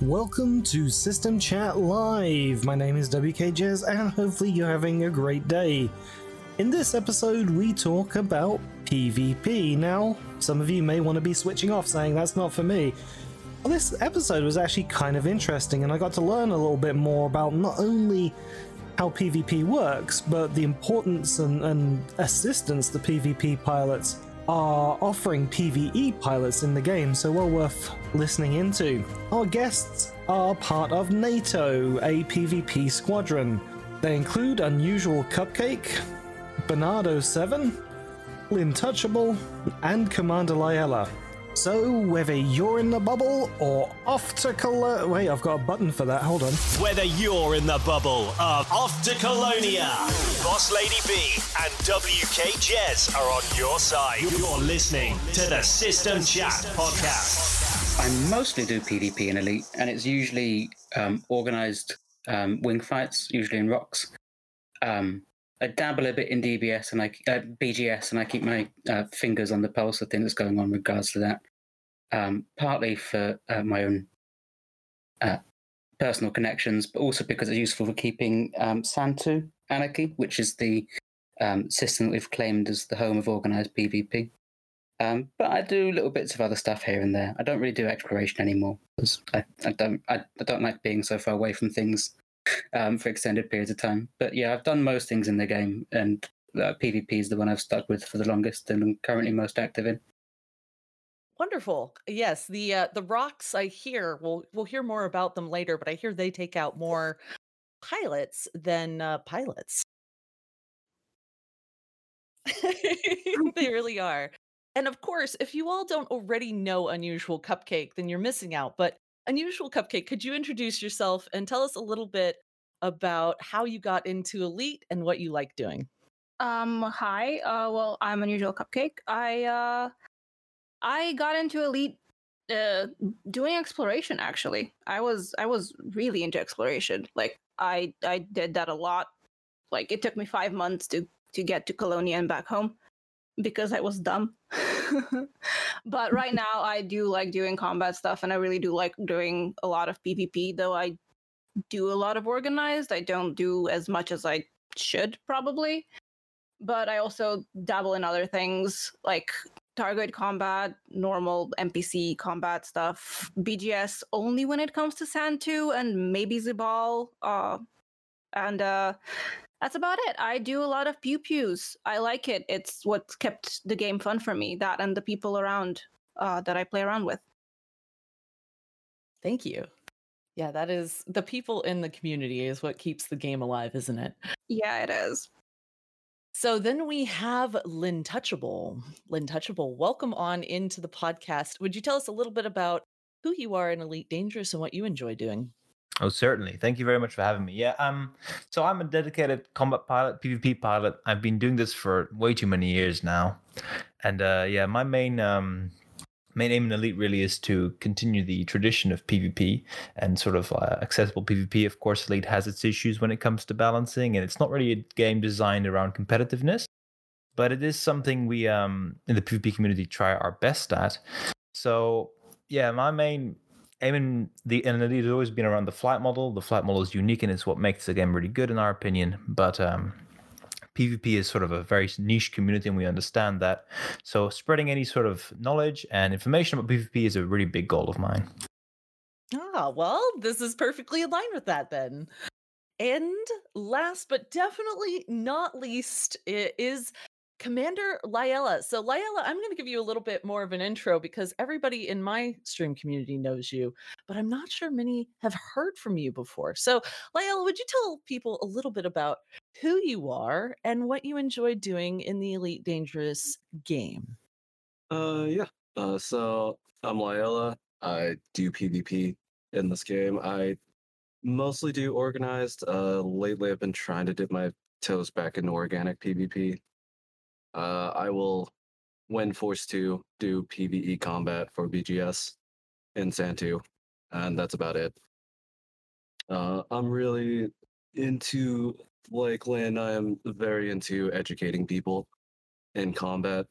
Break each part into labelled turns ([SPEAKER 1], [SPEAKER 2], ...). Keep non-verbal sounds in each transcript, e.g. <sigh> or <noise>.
[SPEAKER 1] Welcome to System Chat Live. My name is WK and hopefully you're having a great day. In this episode, we talk about PvP. Now, some of you may want to be switching off saying that's not for me. Well, this episode was actually kind of interesting, and I got to learn a little bit more about not only how PvP works, but the importance and, and assistance the PvP pilots are offering PvE pilots in the game, so well worth listening into. Our guests are part of NATO, a PvP squadron. They include Unusual Cupcake, Bernardo 7, Lintouchable, and Commander Liella. So, whether you're in the bubble or off to Colo- Wait, I've got a button for that. Hold on.
[SPEAKER 2] Whether you're in the bubble of off to Colonia, Boss Lady B and WK Jez are on your side. You're listening to the System Chat podcast.
[SPEAKER 3] I mostly do PvP in Elite, and it's usually um, organized um, wing fights, usually in rocks. Um, I dabble a bit in DBS and I uh, BGS, and I keep my uh, fingers on the pulse of things that's going on in regards to that. Um, partly for uh, my own uh, personal connections, but also because it's useful for keeping um, Santu Anarchy, which is the um, system that we've claimed as the home of organized PvP. Um, but I do little bits of other stuff here and there. I don't really do exploration anymore because I, I don't I, I don't like being so far away from things um, for extended periods of time. But yeah, I've done most things in the game, and uh, PvP is the one I've stuck with for the longest and I'm currently most active in.
[SPEAKER 4] Wonderful. Yes, the uh, the rocks I hear. We'll we'll hear more about them later, but I hear they take out more pilots than uh, pilots. <laughs> they really are. And of course, if you all don't already know Unusual Cupcake, then you're missing out. But Unusual Cupcake, could you introduce yourself and tell us a little bit about how you got into Elite and what you like doing?
[SPEAKER 5] Um, hi. Uh, well, I'm Unusual Cupcake. I uh, I got into Elite uh, doing exploration. Actually, I was I was really into exploration. Like I I did that a lot. Like it took me five months to to get to Colonia and back home because I was dumb. <laughs> but right now I do like doing combat stuff and I really do like doing a lot of PvP though I do a lot of organized. I don't do as much as I should probably. But I also dabble in other things like Thargoid combat, normal NPC combat stuff, BGS only when it comes to Santu and maybe Zibal. Uh, and uh, that's about it. I do a lot of pew pews. I like it. It's what's kept the game fun for me. That and the people around uh, that I play around with.
[SPEAKER 4] Thank you. Yeah, that is the people in the community is what keeps the game alive, isn't it?
[SPEAKER 5] Yeah, it is.
[SPEAKER 4] So then we have Lynn Touchable. Lynn Touchable, welcome on into the podcast. Would you tell us a little bit about who you are in Elite Dangerous and what you enjoy doing?
[SPEAKER 6] Oh, certainly. Thank you very much for having me. Yeah, um, so I'm a dedicated combat pilot, PvP pilot. I've been doing this for way too many years now, and uh, yeah, my main um, main aim in Elite really is to continue the tradition of PvP and sort of uh, accessible PvP. Of course, Elite has its issues when it comes to balancing, and it's not really a game designed around competitiveness, but it is something we um in the PvP community try our best at. So yeah, my main I mean, the it has always been around the flight model. The flight model is unique and it's what makes the game really good in our opinion. But um, PvP is sort of a very niche community, and we understand that. So spreading any sort of knowledge and information about PvP is a really big goal of mine.
[SPEAKER 4] Ah, well, this is perfectly aligned with that then. And last but definitely not least is Commander Liella. So, Liella, I'm going to give you a little bit more of an intro because everybody in my stream community knows you, but I'm not sure many have heard from you before. So, Liella, would you tell people a little bit about who you are and what you enjoy doing in the Elite Dangerous game?
[SPEAKER 7] Uh, yeah. Uh, so I'm Liella. I do PvP in this game. I mostly do organized. Uh, lately, I've been trying to dip my toes back into organic PvP. Uh, I will, when forced to, do PVE combat for BGS in Santu, and that's about it. Uh, I'm really into, like Lynn, I am very into educating people. in combat,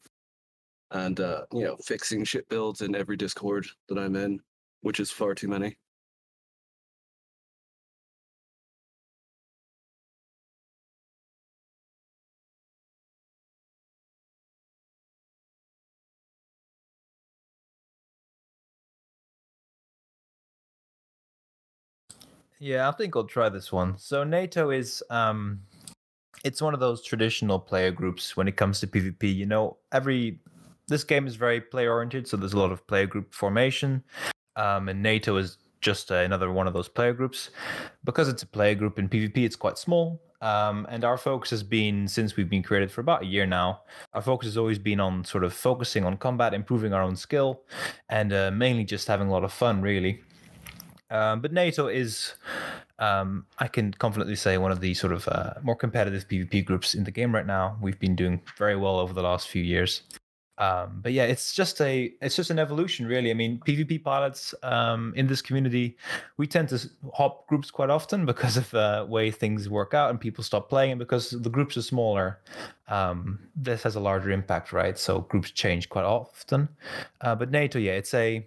[SPEAKER 7] and uh, you know, fixing ship builds in every Discord that I'm in, which is far too many.
[SPEAKER 6] Yeah, I think I'll try this one. So NATO is um it's one of those traditional player groups when it comes to PvP. You know, every this game is very player oriented, so there's a lot of player group formation. Um, and NATO is just uh, another one of those player groups. Because it's a player group in PvP, it's quite small. Um, and our focus has been since we've been created for about a year now. Our focus has always been on sort of focusing on combat, improving our own skill, and uh, mainly just having a lot of fun, really. Um, but NATO is, um, I can confidently say, one of the sort of uh, more competitive PvP groups in the game right now. We've been doing very well over the last few years. Um, but yeah, it's just a it's just an evolution, really. I mean, PvP pilots um, in this community, we tend to hop groups quite often because of the way things work out and people stop playing, and because the groups are smaller, um, this has a larger impact, right? So groups change quite often. Uh, but NATO, yeah, it's a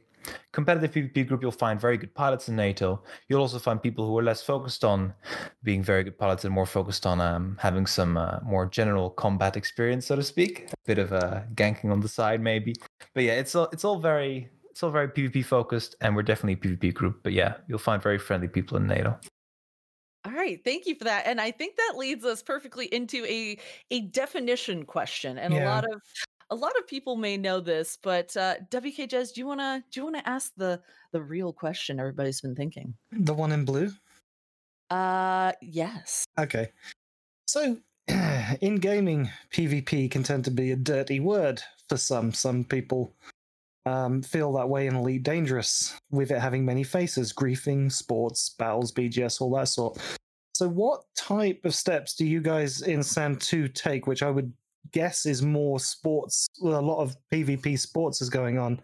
[SPEAKER 6] competitive PvP group, you'll find very good pilots in NATO. You'll also find people who are less focused on being very good pilots and more focused on um, having some uh, more general combat experience, so to speak. A bit of uh, ganking on the side, maybe. But yeah, it's all it's all very it's all very PvP focused, and we're definitely a PvP group. But yeah, you'll find very friendly people in NATO.
[SPEAKER 4] All right, thank you for that. And I think that leads us perfectly into a a definition question. And a lot of a lot of people may know this, but uh, WK Jez, do you wanna do you wanna ask the the real question everybody's been thinking?
[SPEAKER 1] The one in blue?
[SPEAKER 4] Uh yes.
[SPEAKER 1] Okay. So, <clears throat> in gaming, PvP can tend to be a dirty word for some. Some people um, feel that way in Elite Dangerous, with it having many faces griefing, sports, battles, BGS, all that sort. So, what type of steps do you guys in Santu take, which I would guess is more sports, well, a lot of PvP sports is going on,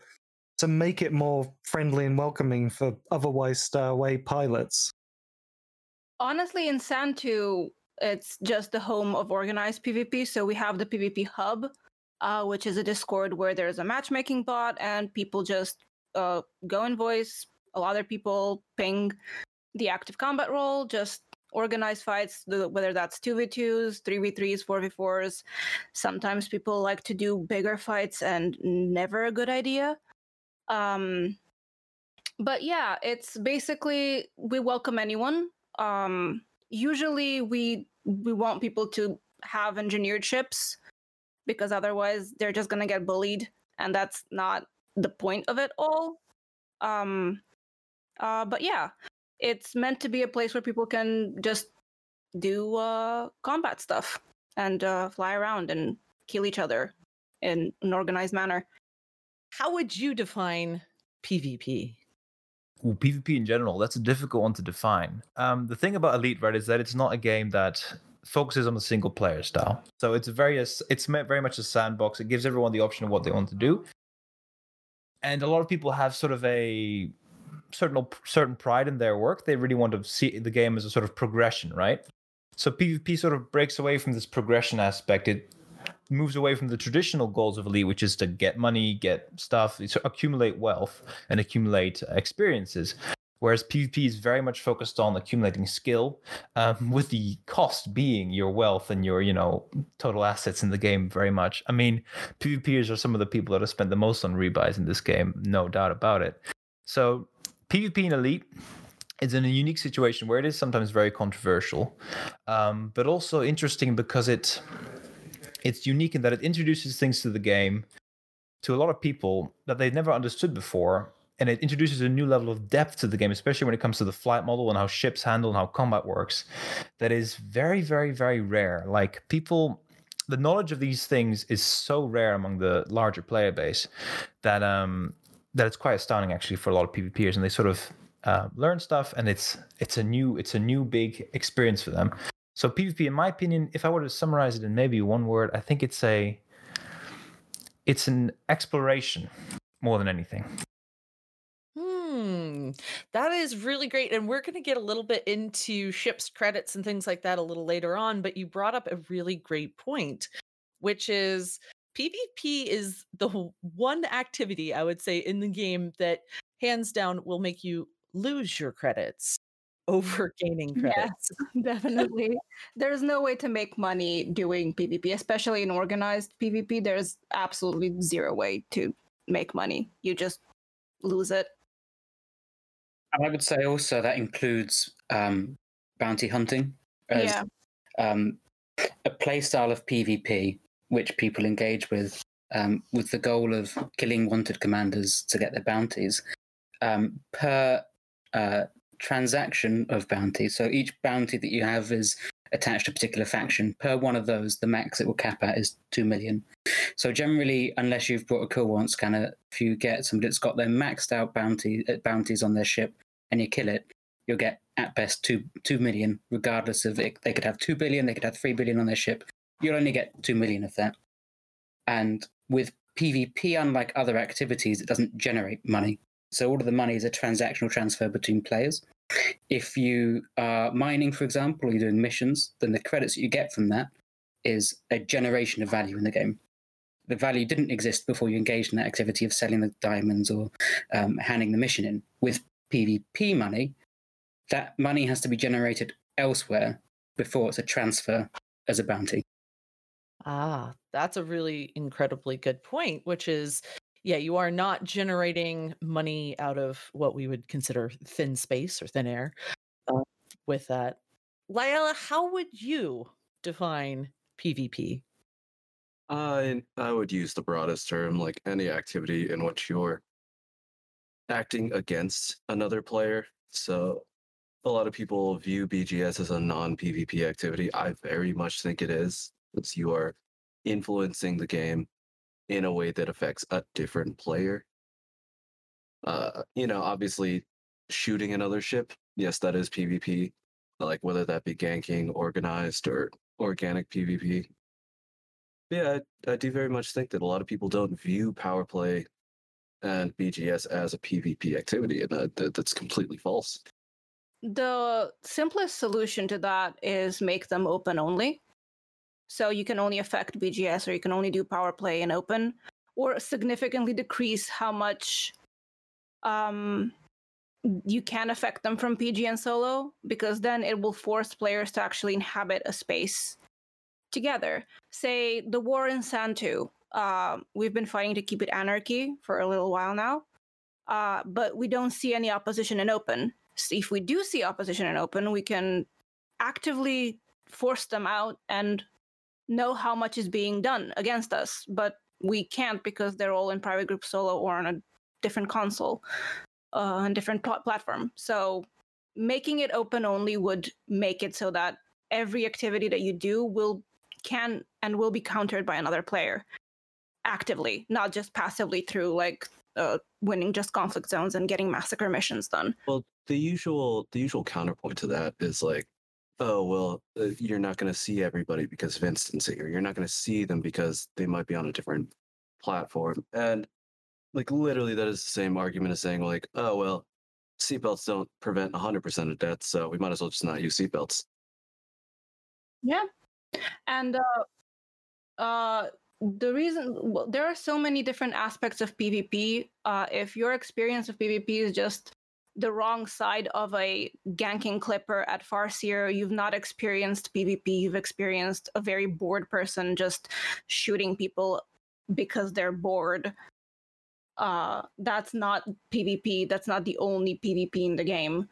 [SPEAKER 1] to make it more friendly and welcoming for otherwise stay away pilots?
[SPEAKER 5] Honestly, in Santu, it's just the home of organized PvP. So we have the PvP hub, uh, which is a Discord where there's a matchmaking bot and people just uh, go in voice. A lot of people ping the active combat role, just organize fights, whether that's 2v2s, 3v3s, 4v4s. Sometimes people like to do bigger fights and never a good idea. Um, but yeah, it's basically we welcome anyone. Um, usually we we want people to have engineered ships because otherwise they're just gonna get bullied, and that's not the point of it all. Um, uh, but yeah, it's meant to be a place where people can just do uh, combat stuff and uh, fly around and kill each other in an organized manner.
[SPEAKER 4] How would you define PvP?
[SPEAKER 6] Well, PvP in general, that's a difficult one to define. Um, the thing about Elite, right, is that it's not a game that focuses on the single player style. So it's very it's me- very much a sandbox. It gives everyone the option of what they want to do, and a lot of people have sort of a certain certain pride in their work. They really want to see the game as a sort of progression, right? So PvP sort of breaks away from this progression aspect. It moves away from the traditional goals of elite, which is to get money, get stuff, accumulate wealth, and accumulate experiences. Whereas PvP is very much focused on accumulating skill, um, with the cost being your wealth and your, you know, total assets in the game. Very much. I mean, PvPers are some of the people that have spent the most on rebuys in this game, no doubt about it. So PvP in Elite is in a unique situation where it is sometimes very controversial, um, but also interesting because it it's unique in that it introduces things to the game to a lot of people that they've never understood before and it introduces a new level of depth to the game especially when it comes to the flight model and how ships handle and how combat works that is very very very rare. Like people the knowledge of these things is so rare among the larger player base that um that it's quite astounding actually for a lot of PvPers and they sort of uh, learn stuff and it's it's a new it's a new big experience for them so PvP, in my opinion, if I were to summarize it in maybe one word, I think it's a it's an exploration more than anything.
[SPEAKER 4] Hmm, that is really great. And we're going to get a little bit into ships credits and things like that a little later on. But you brought up a really great point, which is PvP is the one activity I would say in the game that hands down will make you lose your credits over gaining credits.
[SPEAKER 5] Yes, <laughs> definitely. There's no way to make money doing PvP, especially in organized PvP. There's absolutely zero way to make money. You just lose it.
[SPEAKER 3] And I would say also that includes um, bounty hunting as
[SPEAKER 5] yeah.
[SPEAKER 3] um, a play style of PvP which people engage with um, with the goal of killing wanted commanders to get their bounties um, per uh, transaction of bounty. So each bounty that you have is attached to a particular faction. Per one of those, the max it will cap at is two million. So generally, unless you've brought a kill warrant scanner, if you get somebody that's got their maxed out bounty uh, bounties on their ship and you kill it, you'll get at best two two million, regardless of it. They could have two billion, they could have three billion on their ship. You'll only get two million of that. And with PvP, unlike other activities, it doesn't generate money. So all of the money is a transactional transfer between players. If you are mining, for example, or you're doing missions, then the credits that you get from that is a generation of value in the game. The value didn't exist before you engaged in that activity of selling the diamonds or um, handing the mission in. With PvP money, that money has to be generated elsewhere before it's a transfer as a bounty.
[SPEAKER 4] Ah, that's a really incredibly good point, which is yeah, you are not generating money out of what we would consider thin space or thin air uh, with that. Lyella, how would you define PvP?
[SPEAKER 7] I I would use the broadest term, like any activity in which you're acting against another player. So a lot of people view BGS as a non-PvP activity. I very much think it is. It's you are influencing the game in a way that affects a different player. Uh, you know, obviously shooting another ship, yes, that is PvP. Like whether that be ganking, organized, or organic PvP. Yeah, I, I do very much think that a lot of people don't view power play and BGS as a PvP activity, and that, that that's completely false.
[SPEAKER 5] The simplest solution to that is make them open only. So you can only affect BGS or you can only do power play in open, or significantly decrease how much um, you can affect them from PG and solo, because then it will force players to actually inhabit a space together. Say the war in Santu. Uh, we've been fighting to keep it anarchy for a little while now, uh, but we don't see any opposition in open. So if we do see opposition in open, we can actively force them out and know how much is being done against us. But we can't because they're all in private group solo or on a different console uh, and different pl- platform. So making it open only would make it so that every activity that you do will can and will be countered by another player actively, not just passively through like uh, winning just conflict zones and getting massacre missions done.
[SPEAKER 7] Well, the usual the usual counterpoint to that is like, oh well, uh, you're not going to see everybody because of instancing, you're not going to see them because they might be on a different platform, and like literally that is the same argument as saying like, oh well, seatbelts don't prevent 100% of deaths, so we might as well just not use seatbelts.
[SPEAKER 5] Yeah. And uh uh the reason well, there are so many different aspects of PvP. Uh if your experience of PvP is just the wrong side of a ganking clipper at Farseer, you've not experienced PvP, you've experienced a very bored person just shooting people because they're bored. Uh that's not PvP, that's not the only PvP in the game.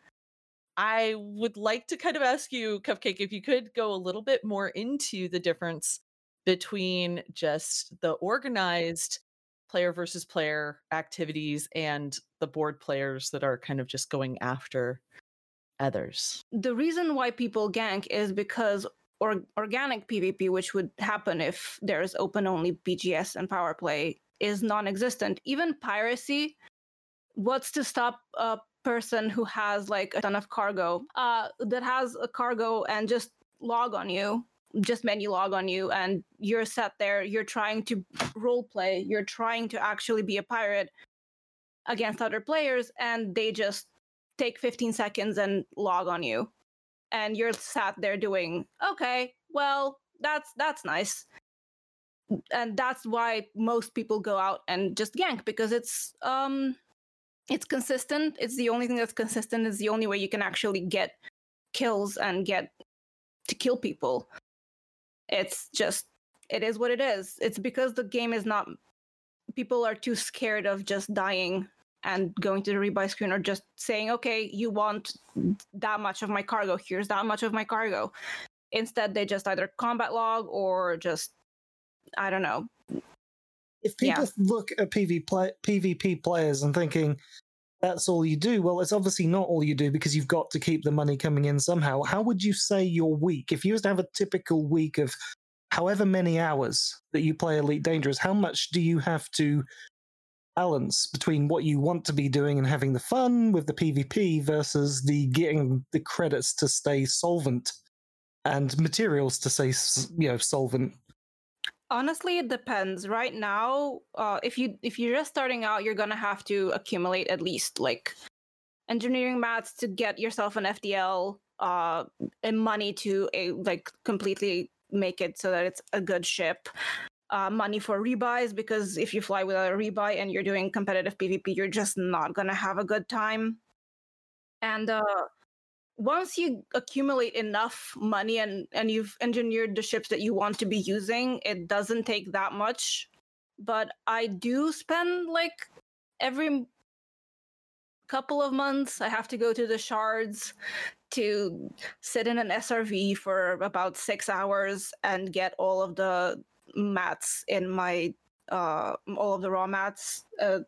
[SPEAKER 4] I would like to kind of ask you, Cupcake, if you could go a little bit more into the difference between just the organized player versus player activities and the bored players that are kind of just going after others.
[SPEAKER 5] the reason why people gank is because or, organic PvP, which would happen if there's open only BGS and power play, is non existent. Even piracy, what's to stop a person who has like a ton of cargo uh, that has a cargo and just log on you? Just menu log on you, and you're sat there. You're trying to role play. You're trying to actually be a pirate against other players, and they just take 15 seconds and log on you and you're sat there doing okay well that's that's nice and that's why most people go out and just gank because it's um it's consistent it's the only thing that's consistent it's the only way you can actually get kills and get to kill people it's just it is what it is. It's because the game is not people are too scared of just dying and going to the rebuy screen or just saying okay you want that much of my cargo. Here's that much of my cargo. Instead they just either combat log or just i don't know.
[SPEAKER 1] If people
[SPEAKER 5] Yeah.
[SPEAKER 1] look at PV play, PvP players and thinking that's all you do, well, it's obviously not all you do because you've got to keep the money coming in somehow. How would you say your week, if you was to have a typical week of however many hours that you play Elite Dangerous, how much do you have to balance between what you want to be doing and having the fun with the PvP versus the getting the credits to stay solvent and materials to stay, you know, solvent?
[SPEAKER 5] Honestly it depends. Right now uh, if you if you're just starting out you're gonna have to accumulate at least like engineering mats to get yourself an fdl uh and money to a like completely make it so that it's a good ship. Uh, money for rebuys because if you fly without a rebuy and you're doing competitive pvp you're just not gonna have a good time. And uh once you accumulate enough money and and you've engineered the ships that you want to be using it doesn't take that much. But i do spend like every couple of months i have to go to the shards to sit in an srv for about six hours and get all of the mats in my uh all of the raw mats uh,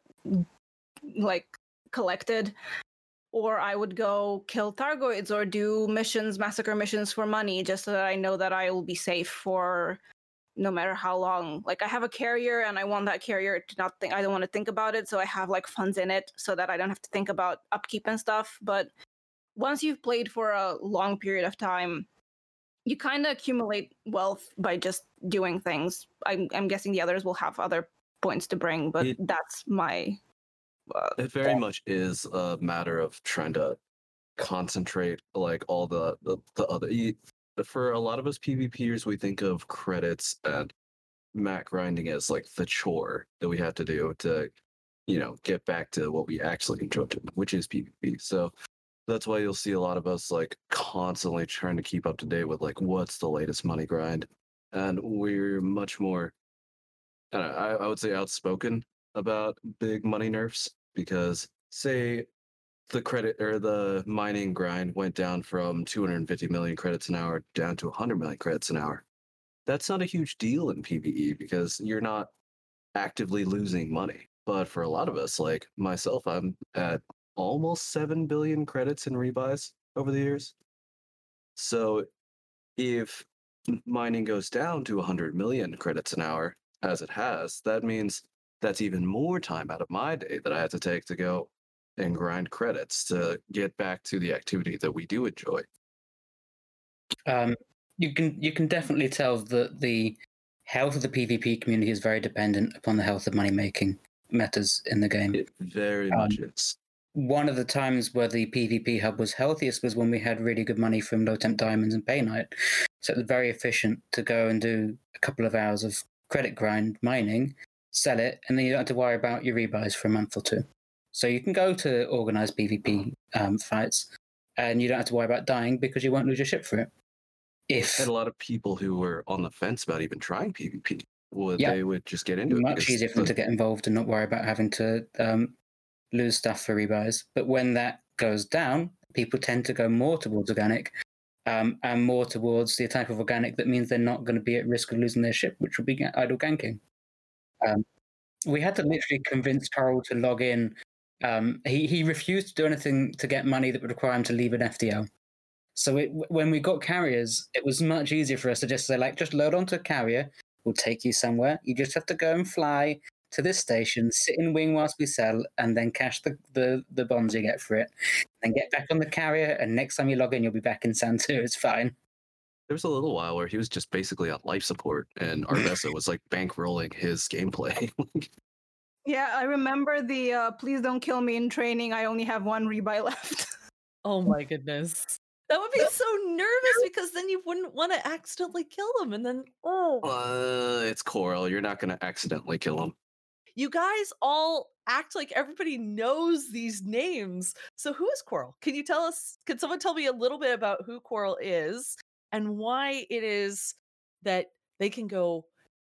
[SPEAKER 5] like collected or I would go kill Thargoids or do missions, massacre missions for money, just so that I know that I will be safe for no matter how long. Like I have a carrier and I want that carrier to not think I don't want to think about it. So I have like funds in it so that I don't have to think about upkeep and stuff. But once you've played for a long period of time, you kind of accumulate wealth by just doing things. I'm, I'm guessing the others will have other points to bring, but
[SPEAKER 7] It-
[SPEAKER 5] that's my uh,
[SPEAKER 7] It very much is a matter of trying to concentrate like all the the, the other. For a lot of us PvPers, we think of credits and mat grinding as like the chore that we have to do to, you know, get back to what we actually enjoy doing, which is PvP. So that's why you'll see a lot of us like constantly trying to keep up to date with like what's the latest money grind, and we're much more. I, don't know, I, I would say outspoken about big money nerfs because say the credit or the mining grind went down from 250 million credits an hour down to 100 million credits an hour. That's not a huge deal in PvE because you're not actively losing money. But for a lot of us, like myself, I'm at almost 7 billion credits in rebuys over the years. So if mining goes down to 100 million credits an hour, as it has, that means that's even more time out of my day that I had to take to go and grind credits to get back to the activity that we do enjoy.
[SPEAKER 3] Um, you can you can definitely tell that the health of the PvP community is very dependent upon the health of money making metas in the game.
[SPEAKER 7] It very
[SPEAKER 3] Um,
[SPEAKER 7] much is.
[SPEAKER 3] One of the times where the PvP hub was healthiest was when we had really good money from low temp diamonds and painite. So it was very efficient to go and do a couple of hours of credit grind mining, sell it, and then you don't have to worry about your rebuys for a month or two. So you can go to organized PvP um, fights, and you don't have to worry about dying because you won't lose your ship for it. If
[SPEAKER 7] And a lot of people who were on the fence about even trying PvP, would
[SPEAKER 3] Yeah.
[SPEAKER 7] they would just get into it.
[SPEAKER 3] much easier for them
[SPEAKER 7] the-
[SPEAKER 3] to get involved and not worry about having to um, lose stuff for rebuys. But when that goes down, people tend to go more towards organic um, and more towards the type of organic that means they're not going to be at risk of losing their ship, which would be idle ganking. Um, we had to literally convince Carl to log in. Um, he, he refused to do anything to get money that would require him to leave an FDL. So it, when we got carriers, it was much easier for us to just say, like, just load onto a carrier, we'll take you somewhere. You just have to go and fly to this station, sit in wing whilst we sell, and then cash the, the, the bonds you get for it. Then get back on the carrier, and next time you log in, you'll be back in Santu. It's fine.
[SPEAKER 7] There was a little while where he was just basically on life support, and Arvesa was like bankrolling his gameplay. <laughs>
[SPEAKER 5] Yeah, I remember the uh, please don't kill me in training. I only have one rebuy <laughs> left.
[SPEAKER 4] Oh my goodness. <laughs> That would be so nervous because then you wouldn't want to accidentally kill them, and then oh,
[SPEAKER 7] Uh, it's Coral. You're not going to accidentally kill him.
[SPEAKER 4] you guys all act like everybody knows these names. So who is Coral? Can you tell us? Can someone tell me a little bit about who Coral is and why it is that they can go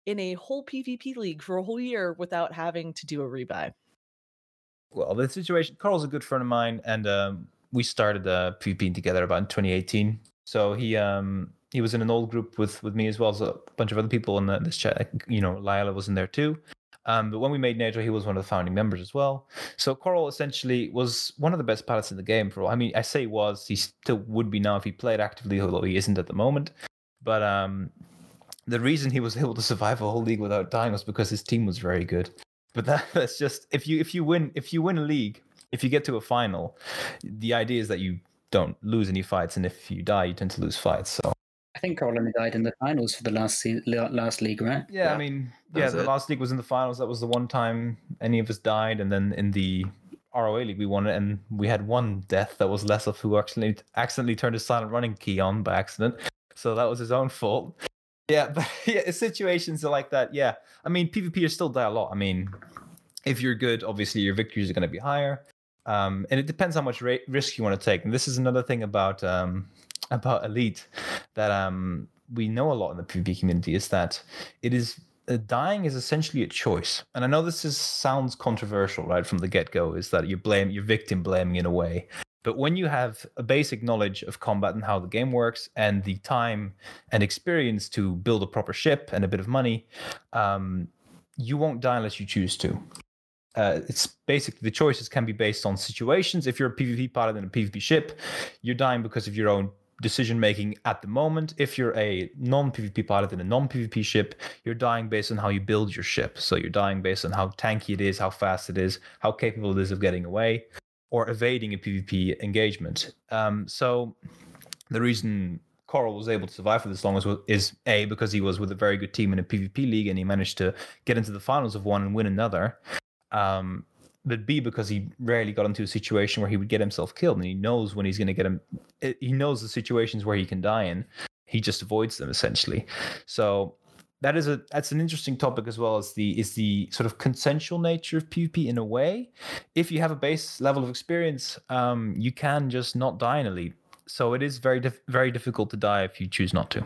[SPEAKER 4] in a whole PvP league for a whole year without having to do a rebuy?
[SPEAKER 6] Well, the situation. Carl's a good friend of mine, and um, we started uh, PvPing together about in 2018. So he um he was in an old group with with me as well as a bunch of other people in the, this chat. You know, Lila was in there too. Um, but when we made NATO, he was one of the founding members as well. So Coral essentially was one of the best pilots in the game. For all I mean, I say was, he still would be now if he played actively, although he isn't at the moment. But um, the reason he was <laughs> able to survive a whole league without dying was because his team was very good. But that, <laughs> that's just if you if you win if you win a league, if you get to a final, the idea is that you don't lose any fights, and if you die, you tend to lose fights. So
[SPEAKER 3] think Coral only died in the finals for the last se- last league, right?
[SPEAKER 6] yeah,
[SPEAKER 7] Yeah,
[SPEAKER 6] I mean, yeah, the
[SPEAKER 7] it.
[SPEAKER 6] last league was in the finals. That was the one time any of us died, and then in the ROA league we won it, and we had one death that was less of who accidentally accidentally turned his silent running key on by accident. So that was his own fault. Yeah, <laughs> but yeah, situations are like that. Yeah, I mean, PvP still die a lot. I mean, if you're good, obviously your victories are going to be higher. Um, and it depends how much ra- risk you want to take. And this is another thing about um, about Elite that um, we know a lot in the PvP community is that it is uh, dying is essentially a choice. And I know this is sounds controversial right from the get go. Is that you blame your victim blaming in a way. But when you have a basic knowledge of combat and how the game works, and the time and experience to build a proper ship and a bit of money, um, you won't die unless you choose to uh, it's basically the choices can be based on situations. If you're a PvP pilot in a PvP ship, you're dying because of your own decision making at the moment. If you're a non PvP pilot in a non PvP ship, you're dying based on how you build your ship. So you're dying based on how tanky it is, how fast it is, how capable it is of getting away, or evading a PvP engagement. Um, so the reason Coral was able to survive for this long is, is a because he was with a very good team in a PvP league and he managed to get into the finals of one and win another um, but B because he rarely got into a situation where he would get himself killed, and he knows when he's going to get him. eh, He knows the situations where he can die in. He just avoids them essentially. So that is a that's an interesting topic as well as the is the sort of consensual nature of PvP in a way. If you have a base level of experience, um, you can just not die in elite. So it is very dif- very difficult to die if you choose not to.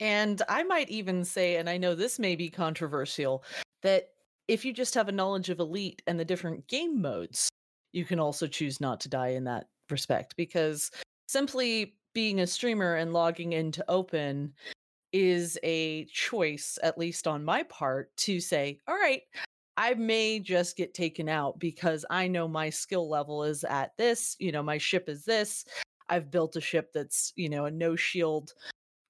[SPEAKER 4] And I might even say, and I know this may be controversial, that if you just have a knowledge of Elite and the different game modes, you can also choose not to die in that respect because simply being a streamer and logging into open is a choice, at least on my part, to say, all right, I may just get taken out because I know my skill level is at this, you know, my ship is this. I've built a ship that's, you know, a no shield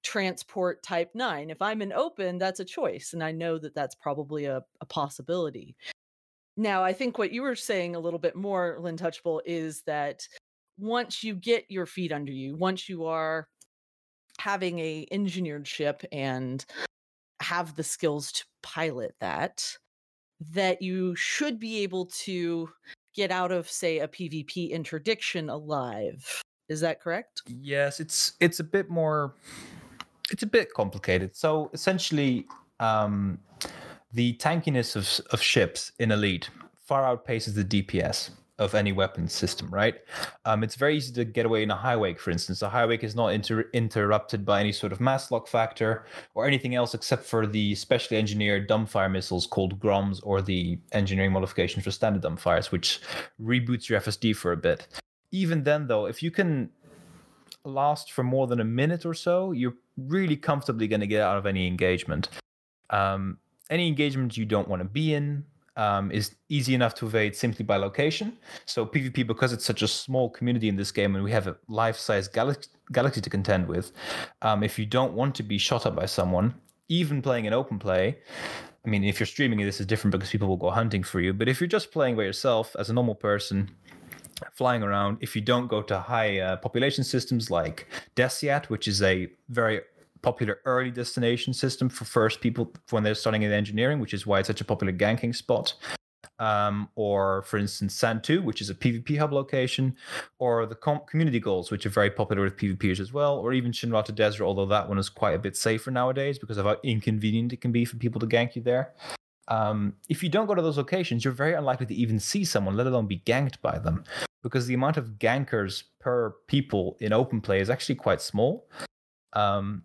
[SPEAKER 4] transport type 9 if i'm in open that's a choice and i know that that's probably a, a possibility. Now i think what you were saying a little bit more lynn touchable is that once you get your feet under you once you are having a engineered ship and have the skills to pilot that that you should be able to get out of say a pvp interdiction alive. Is that correct?
[SPEAKER 6] Yes, it's it's a bit more it's a bit complicated. So essentially, um, the tankiness of of ships in Elite far outpaces the DPS of any weapon system, right? Um, it's very easy to get away in a high wake, for instance. A high wake is not inter- interrupted by any sort of mass lock factor or anything else except for the specially engineered dumbfire missiles called Groms or the engineering modification for standard dumbfires, which reboots your FSD for a bit. Even then, though, if you can last for more than a minute or so, you're really comfortably going to get out of any engagement. Um, any engagement you don't want to be in um, is easy enough to evade simply by location. So PvP, because it's such a small community in this game, and we have a life-size galaxy, galaxy to contend with, um, if you don't want to be shot at by someone, even playing an open play. I mean, if you're streaming, this is different because people will go hunting for you. But if you're just playing by yourself as a normal person, flying around, if you don't go to high uh, population systems like Deciat, which is a very popular early destination system for first people when they're starting in engineering, which is why it's such a popular ganking spot. um, or for instance, Santu, which is a PvP hub location, or the com- community goals, which are very popular with PvPers as well, or even Shinrarta Dezhra, although that one is quite a bit safer nowadays because of how inconvenient it can be for people to gank you there. Um, if you don't go to those locations, you're very unlikely to even see someone, let alone be ganked by them, because the amount of gankers per people in open play is actually quite small. Um,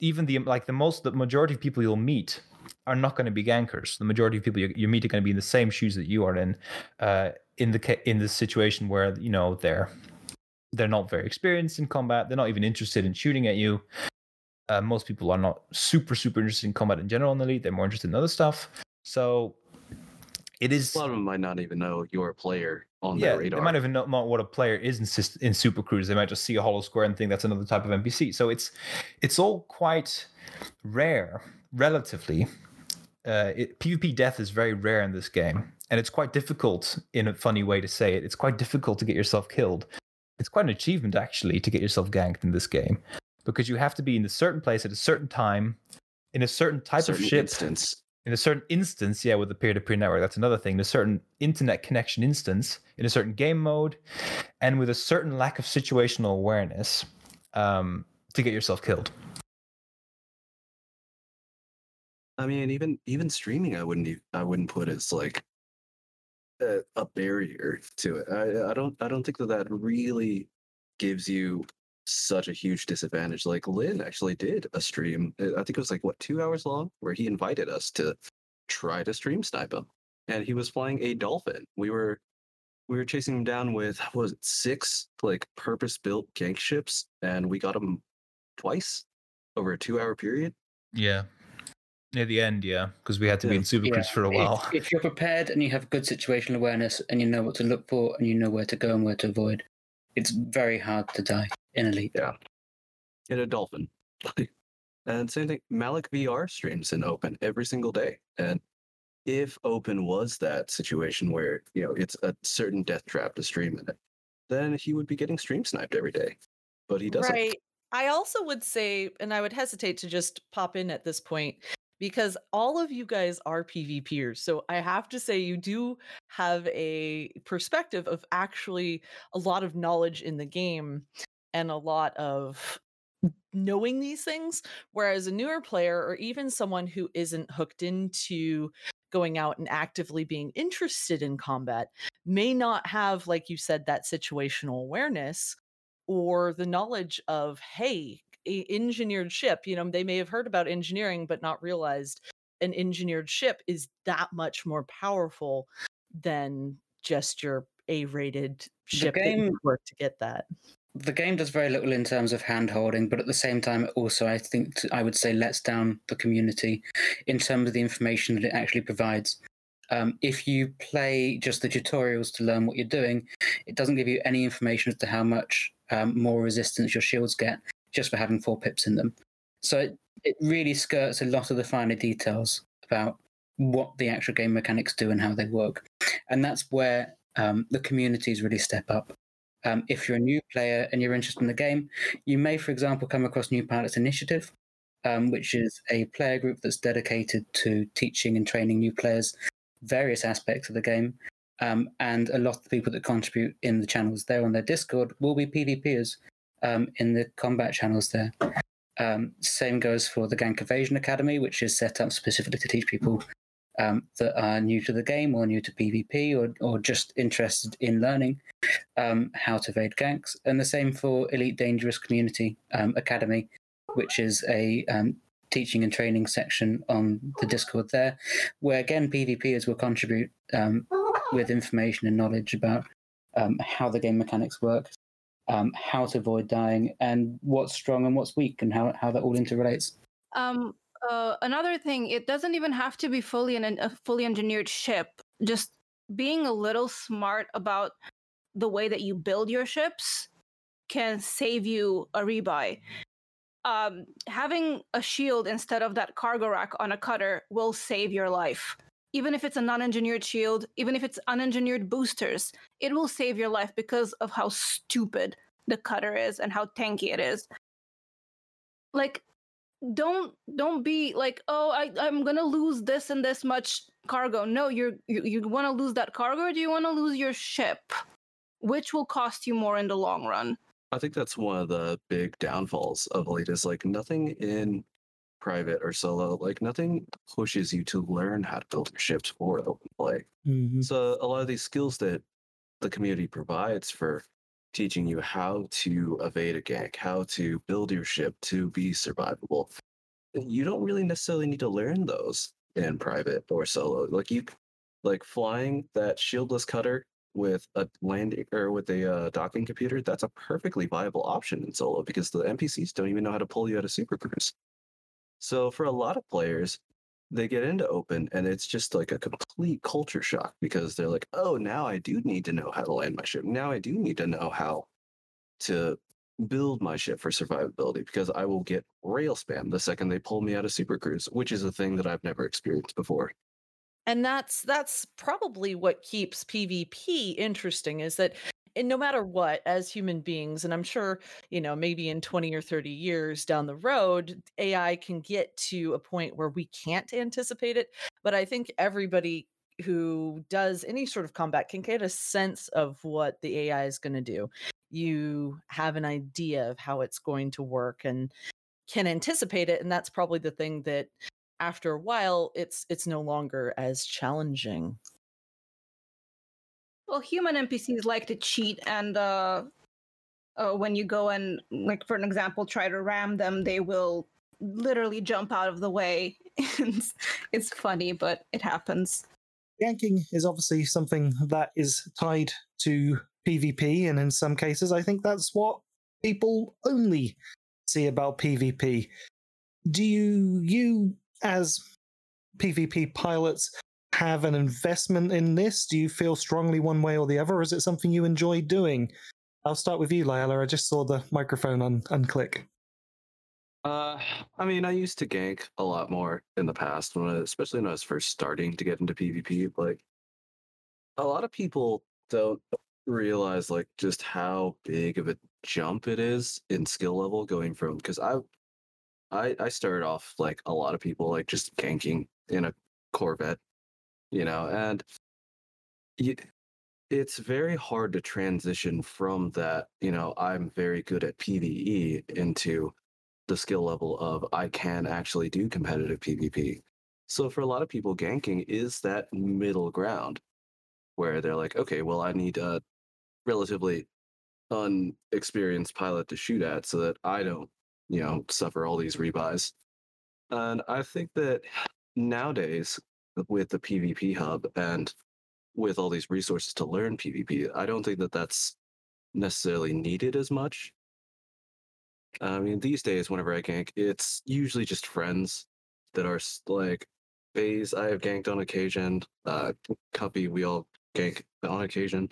[SPEAKER 6] even the like the most the majority of people you'll meet are not going to be gankers. The majority of people you, you meet are going to be in the same shoes that you are in, uh, in the in the situation where you know they're they're not very experienced in combat. They're not even interested in shooting at you. Uh, most people are not super super interested in combat in general in the elite. They're more interested in other stuff. So it is
[SPEAKER 7] A lot of them might not even know you're a player on
[SPEAKER 6] yeah,
[SPEAKER 7] their radar.
[SPEAKER 6] they might even not know what a player is in, in Super Cruise. They might just see a hollow square and think that's another type of NPC. So it's it's all quite rare, relatively. Uh, it, PvP death is very rare in this game, and it's quite difficult, in a funny way to say it. It's quite difficult to get yourself killed. It's quite an achievement actually to get yourself ganked in this game, because you have to be in a certain place at a certain time, in a certain type
[SPEAKER 7] certain
[SPEAKER 6] of ship
[SPEAKER 7] instance.
[SPEAKER 6] In a certain instance, yeah, with the peer-to-peer network, that's another thing. In a certain internet connection instance, in a certain game mode, and with a certain lack of situational awareness, um, to get yourself killed.
[SPEAKER 7] I mean, even even streaming, I wouldn't I wouldn't put as like a, a barrier to it. I I don't I don't think that that really gives you such a huge disadvantage. Like Lynn actually did a stream. uh, I think it was like what two hours long, where he invited us to try to stream snipe him, and he was flying a dolphin. We were we were chasing him down with what was it six like purpose built gank ships, and we got him twice over a two hour period.
[SPEAKER 6] Yeah. Near the end, yeah, because we had to be in Super
[SPEAKER 3] Yeah,
[SPEAKER 6] Cruise for a
[SPEAKER 3] if-
[SPEAKER 6] while.
[SPEAKER 3] If, you're prepared and you have good situational awareness and you know what to look for and you know where to go and where to avoid, it's very hard to die in Elite.
[SPEAKER 7] in a dolphin. <laughs> and same thing, Malik VR streams in Open every single day. And if Open was that situation where, you know, it's a certain death trap to stream in it, then he would be getting stream sniped every day. But he doesn't.
[SPEAKER 4] Right. I also would say, and I would hesitate to just pop in at this point because all of you guys are PvPers. So I have to say, you do have a perspective of actually a lot of knowledge in the game and a lot of knowing these things. Whereas a newer player, or even someone who isn't hooked into going out and actively being interested in combat, may not have, like you said, that situational awareness or the knowledge of hey a engineered ship you know they may have heard about engineering but not realized an engineered ship is that much more powerful than just your a rated ship that
[SPEAKER 3] game-
[SPEAKER 4] work to get that
[SPEAKER 3] The game does very little in terms of hand holding, but at the same time, also, I think, I would say, lets down the community in terms of the information that it actually provides. Um, if you play just the tutorials to learn what you're doing, it doesn't give you any information as to how much um, more resistance your shields get just for having four pips in them. So it, it really skirts a lot of the finer details about what the actual game mechanics do and how they work. And that's where um, the communities really step up. Um, if you're a new player and you're interested in the game, you may, for example, come across New Pilots Initiative, um, which is a player group that's dedicated to teaching and training new players various aspects of the game. Um, and a lot of the people that contribute in the channels there on their Discord will be PvPers um, in the combat channels there. Um, same goes for the Gank Evasion Academy, which is set up specifically to teach people um, that are new to the game or new to PvP or, or just interested in learning um, how to evade ganks. And the same for Elite Dangerous Community um, Academy, which is a um, teaching and training section on the Discord there, where again PvPers will contribute um, with information and knowledge about how the game mechanics work, um, how to avoid dying, and what's strong and what's weak, and how, how that all interrelates.
[SPEAKER 5] Um, uh, another thing, it doesn't even have to be fully an, a fully engineered ship. Just being a little smart about the way that you build your ships can save you a rebuy. Um, having a shield instead of that cargo rack on a cutter will save your life. Even if it's a non-engineered shield, even if it's unengineered boosters, it will save your life because of how stupid the cutter is and how tanky it is. Like don't don't be like oh I, i'm gonna lose this and this much cargo no you're you, you want to lose that cargo or do you want to lose your ship which will cost you more in the long run
[SPEAKER 7] I think that's one of the big downfalls of Elite is like nothing in private or solo, like nothing pushes you to learn how to build your ships for open play.
[SPEAKER 1] Mhm.
[SPEAKER 7] So a lot of these skills that the community provides for teaching you how to evade a gank, how to build your ship to be survivable, you don't really necessarily need to learn those in private or solo. Like you, like flying that shieldless cutter with a landing or with a uh, docking computer, that's a perfectly viable option in solo because the NPCs don't even know how to pull you out of super cruise. So for a lot of players, they get into open and it's just like a complete culture shock because they're like, oh, now I do need to know how to land my ship. Now I do need to know how to build my ship for survivability because I will get rail spam the second they pull me out of super cruise, which is a thing that I've never experienced before.
[SPEAKER 4] and that's that's probably what keeps pvp interesting is that and no matter what as human beings and i'm sure you know maybe in 20 or 30 years down the road ai can get to a point where we can't anticipate it but i think everybody who does any sort of combat can get a sense of what the ai is going to do. You have an idea of how it's going to work and can anticipate it and that's probably the thing that after a while it's it's no longer as challenging
[SPEAKER 5] well human npcs like to cheat and uh, uh when you go and like for an example try to ram them they will literally jump out of the way <laughs> it's, it's funny but it happens
[SPEAKER 1] ganking is obviously something that is tied to PvP, and in some cases, I think that's what people only see about PvP. Do you, you as PvP pilots, have an investment in this? Do you feel strongly one way or the other, or is it something you enjoy doing? I'll start with you, Lyella. I just saw the microphone un- unclick.
[SPEAKER 7] Uh, I mean, I used to gank a lot more in the past, when I, especially when I was first starting to get into PvP. Like, a lot of people don't realize like just how big of a jump it is in skill level going from because I, I, I started off like a lot of people like just ganking in a Corvette, you know, and it's very hard to transition from that. You know, I'm very good at PVE into the skill level of I can actually do competitive PvP. So for a lot of people, ganking is that middle ground where they're like, okay, well, I need a relatively unexperienced pilot to shoot at so that I don't, you know, suffer all these rebuys. And I think that nowadays, with the PvP hub and with all these resources to learn PvP, I don't think that that's necessarily needed as much. I mean, these days, whenever I gank, it's usually just friends that are like Baze. I have ganked on occasion. Uh, Cuppy, we all gank on occasion.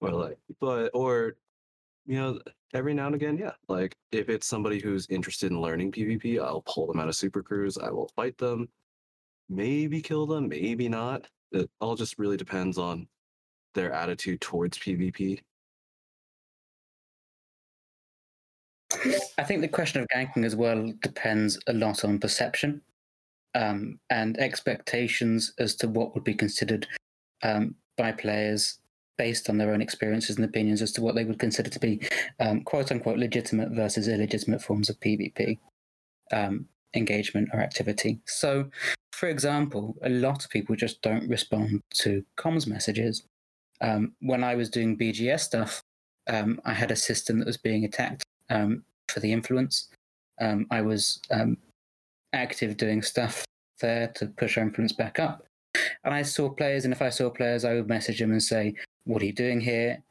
[SPEAKER 7] Or like, but or you know, every now and again, yeah. Like if it's somebody who's interested in learning PvP, I'll pull them out of Super Cruise. I will fight them, maybe kill them, maybe not. It all just really depends on their attitude towards PvP.
[SPEAKER 3] I think the question of ganking as well depends a lot on perception um, and expectations as to what would be considered um, by players based on their own experiences and opinions as to what they would consider to be um, quote unquote legitimate versus illegitimate forms of PvP um, engagement or activity. So, for example, a lot of people just don't respond to comms messages. Um, when I was doing BGS stuff, um, I had a system that was being attacked um, for the influence. Um, I was active doing stuff there to push our influence back up. And I saw players, and if I saw players, I would message them and say, What are you doing here?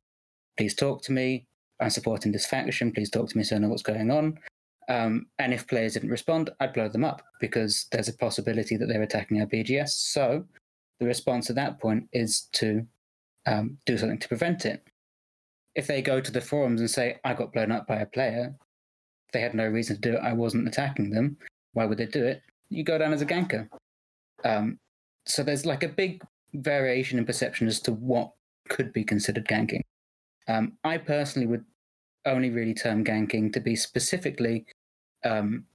[SPEAKER 3] Please talk to me. I'm supporting this faction. Please talk to me so I know what's going on. Um, and if players didn't respond, I'd blow them up because there's a possibility that they're attacking our BGS. So the response at that point is to um, do something to prevent it. If they go to the forums and say, I got blown up by a player, they had no reason to do it, I wasn't attacking them, why would they do it? You go down as a ganker. Um, so there's like a big variation in perception as to what could be considered ganking. Um, I personally would only really term ganking to be specifically um,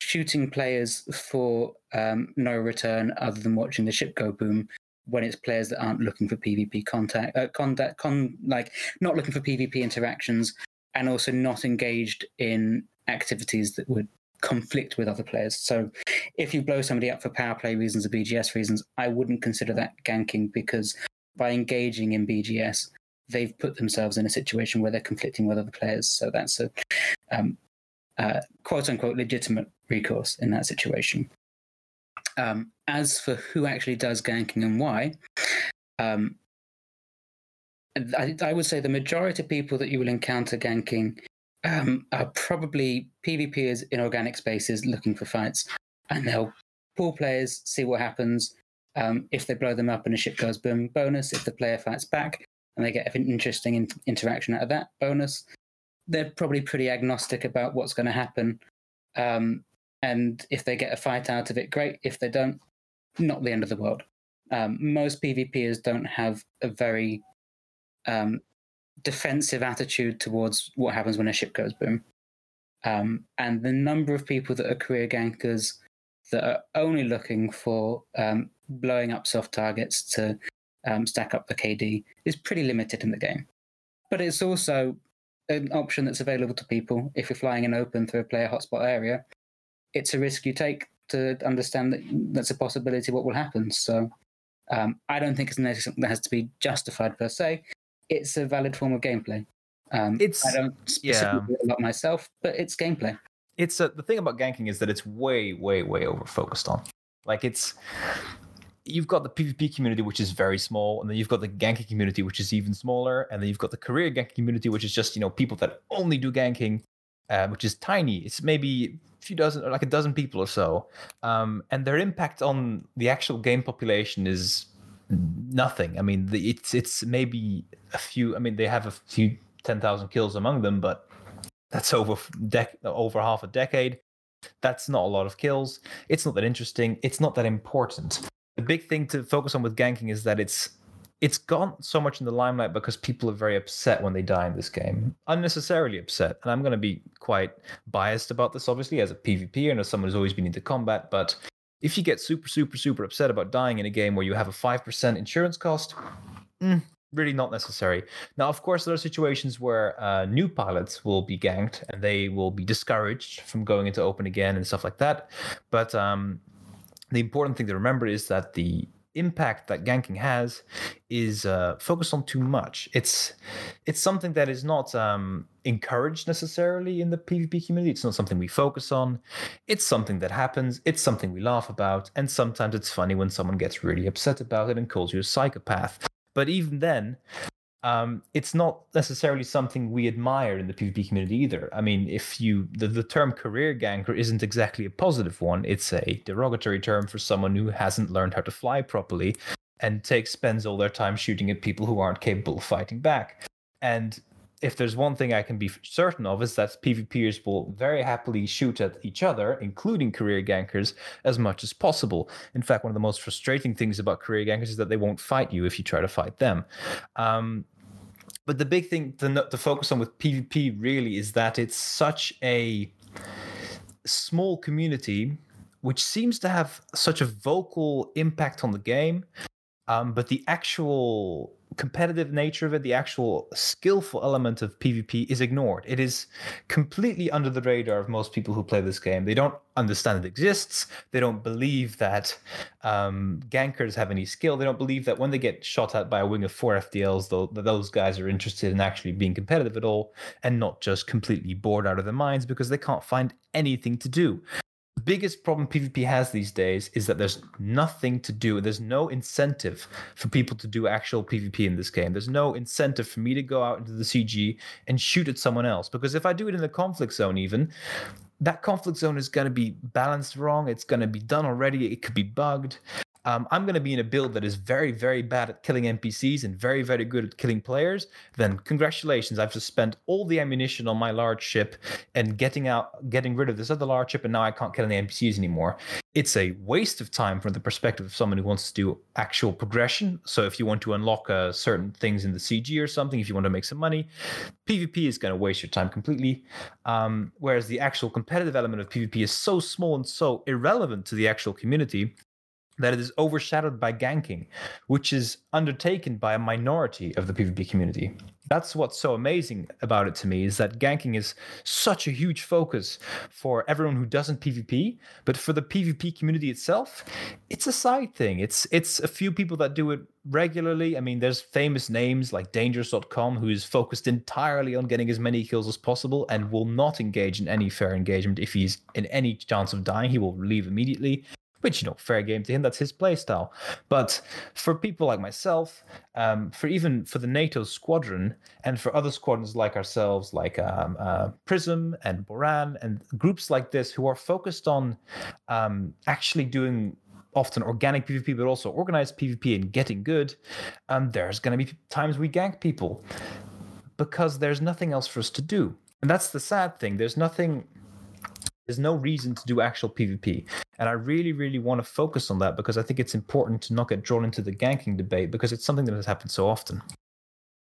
[SPEAKER 3] shooting players for um, no return other than watching the ship go boom when it's players that aren't looking for PvP contact, uh, contact, con, like not looking for PvP interactions, and also not engaged in activities that would conflict with other players. So, if you blow somebody up for power play reasons or BGS reasons, I wouldn't consider that ganking because by engaging in BGS, they've put themselves in a situation where they're conflicting with other players. So that's a um, uh, quote unquote legitimate recourse in that situation. Um, as for who actually does ganking and why, um, I, I, would say the majority of people that you will encounter ganking um, are probably PvPers in organic spaces looking for fights, and they'll pull players, see what happens. Um, if they blow them up and a ship goes boom, bonus. If the player fights back and they get an interesting in- interaction out of that, bonus. They're probably pretty agnostic about what's going to happen. Um, and if they get a fight out of it, great. If they don't, not the end of the world. Um, most PvPers don't have a very um, defensive attitude towards what happens when a ship goes boom. Um, and the number of people that are career gankers that are only looking for um, blowing up soft targets to um, stack up the KD is pretty limited in the game. But it's also an option that's available to people if you're flying in open through a player hotspot area it's a risk you take to understand that that's a possibility what will happen. So um, I don't think it's necessarily that has to be justified per se. It's a valid form of gameplay. Um,
[SPEAKER 6] it's
[SPEAKER 3] I don't specifically yeah. about myself, but it's gameplay.
[SPEAKER 6] It's a, the thing about ganking is that it's way, way, way over focused on. Like it's you've got the PvP community, which is very small, and then you've got the ganking community, which is even smaller, and then you've got the career ganking community, which is just you know people that only do ganking, uh, which is tiny. It's maybe a few dozen, like a dozen people or so, um, and their impact on the actual game population is nothing. I mean, the, it's it's maybe a few. I mean, they have a few ten thousand kills among them, but that's over dec- over half a decade. That's not a lot of kills. It's not that interesting. It's not that important. The big thing to focus on with ganking is that it's it's gone so much in the limelight because people are very upset when they die in this game, unnecessarily upset. And I'm going to be quite biased about this, obviously, as a PvP and as someone who's always been into combat. But if you get super, super, super upset about dying in a game where you have a 5% insurance cost, mm, really not necessary. Now, of course, there are situations where uh, new pilots will be ganked and they will be discouraged from going into open again and stuff like that. But um, the important thing to remember is that the impact that ganking has is uh, focused on too much. It's it's something that is not um, encouraged necessarily in the PvP community. It's not something we focus on. It's something that happens. It's something we laugh about, and sometimes it's funny when someone gets really upset about it and calls you a psychopath. But even then, um, it's not necessarily something we admire in the PvP community either. I mean, if you the, the term career ganker isn't exactly a positive one, it's a derogatory term for someone who hasn't learned how to fly properly and takes spends all their time shooting at people who aren't capable of fighting back. And if there's one thing I can be certain of is that PvPers will very happily shoot at each other, including career gankers, as much as possible. In fact, one of the most frustrating things about career gankers is that they won't fight you if you try to fight them. Um, but the big thing to, to focus on with PvP really is that it's such a small community which seems to have such a vocal impact on the game um, but the actual competitive nature of it, the actual skillful element of PvP is ignored. It is completely under the radar of most people who play this game. They don't understand it exists. They don't believe that um, gankers have any skill. They don't believe that when they get shot at by a wing of four FDLs, that those guys are interested in actually being competitive at all and not just completely bored out of their minds because they can't find anything to do biggest problem PvP has these days is that there's nothing to do. There's no incentive for people to do actual PvP in this game. There's no incentive for me to go out into the CG and shoot at someone else. Because if I do it in the conflict zone, even, that conflict zone is going to be balanced wrong. It's going to be done already. It could be bugged. Um, I'm going to be in a build that is very, very bad at killing NPCs and very, very good at killing players, then congratulations. I've just spent all the ammunition on my large ship and getting out, getting rid of this other large ship, and now I can't kill any NPCs anymore. It's a waste of time from the perspective of someone who wants to do actual progression. So if you want to unlock uh, certain things in the CG or something, if you want to make some money, PvP is going to waste your time completely. Um, whereas the actual competitive element of PvP is so small and so irrelevant to the actual community that it is overshadowed by ganking, which is undertaken by a minority of the PvP community. That's what's so amazing about it to me is that ganking is such a huge focus for everyone who doesn't PvP, but for the PvP community itself, it's a side thing. It's it's a few people that do it regularly. I mean, there's famous names like Dangerous.com who is focused entirely on getting as many kills as possible and will not engage in any fair engagement. If he's in any chance of dying, he will leave immediately which you know fair game to him that's his playstyle. But for people like myself um, for even for the nato squadron and for other squadrons like ourselves like um, uh, prism and boran and groups like this who are focused on um, actually doing often organic pvp but also organized pvp and getting good um, there's going to be times we gank people because there's nothing else for us to do. And that's the sad thing. There's nothing there's no reason to do actual PvP. And I really, really want to focus on that because I think it's important to not get drawn into the ganking debate because it's something that has happened so often.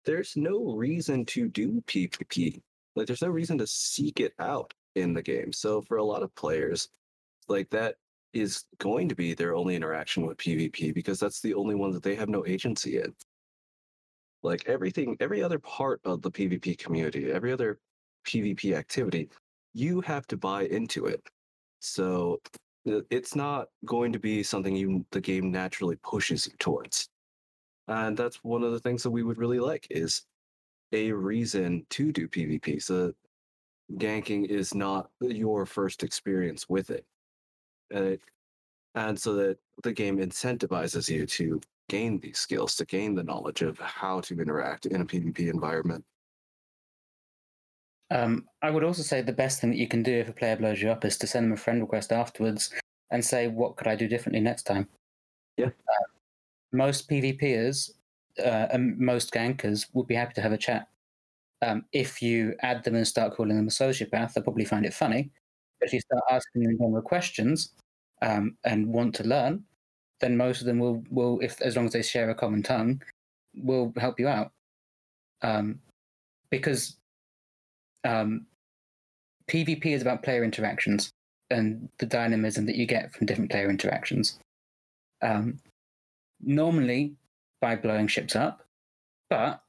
[SPEAKER 7] There's no reason to do PvP. Like, there's no reason to seek it out in the game. So, for a lot of players, like that is going to be their only interaction with PvP because that's the only one that they have no agency in. Like everything, every other part of the PvP community, every other PvP activity you have to buy into it. So uh, it's not going to be something you the game naturally pushes you towards. And that's one of the things that we would really like is a reason to do PvP. So ganking is not your first experience with it. And, it, and so that the game incentivizes you to gain these skills, to gain the knowledge of how to interact in a PvP environment.
[SPEAKER 3] Um, I would also say the best thing that you can do if a player blows you up is to send them a friend request afterwards and say, "What could I do differently next time?"
[SPEAKER 7] Yeah.
[SPEAKER 3] Uh, most PvPers uh, and most gankers would be happy to have a chat. Um, if you add them and start calling them a sociopath, they'll probably find it funny. But if you start asking them general questions um, and want to learn, then most of them will will if as long as they share a common tongue, will help you out. Um, because um, PvP is about player interactions and the dynamism that you get from different player interactions. Um, normally by blowing ships up, but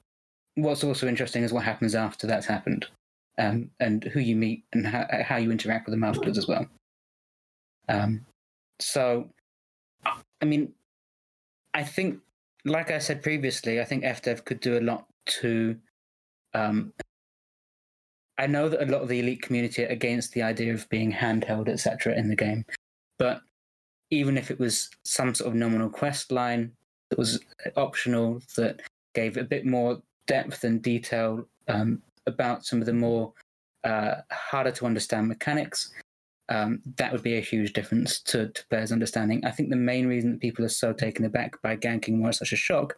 [SPEAKER 3] what's also interesting is what happens after that's happened, um, and who you meet and how, how, you interact with them afterwards as well. Um, so, I mean, I think, like I said previously, I think FDev could do a lot to um, I know that a lot of the elite community are against the idea of being handheld, etc., in the game. But even if it was some sort of nominal quest line that was optional, that gave a bit more depth and detail um, about some of the more uh, harder to understand mechanics, um, that would be a huge difference to, to, players' understanding. I think the main reason that people are so taken aback by ganking war such a shock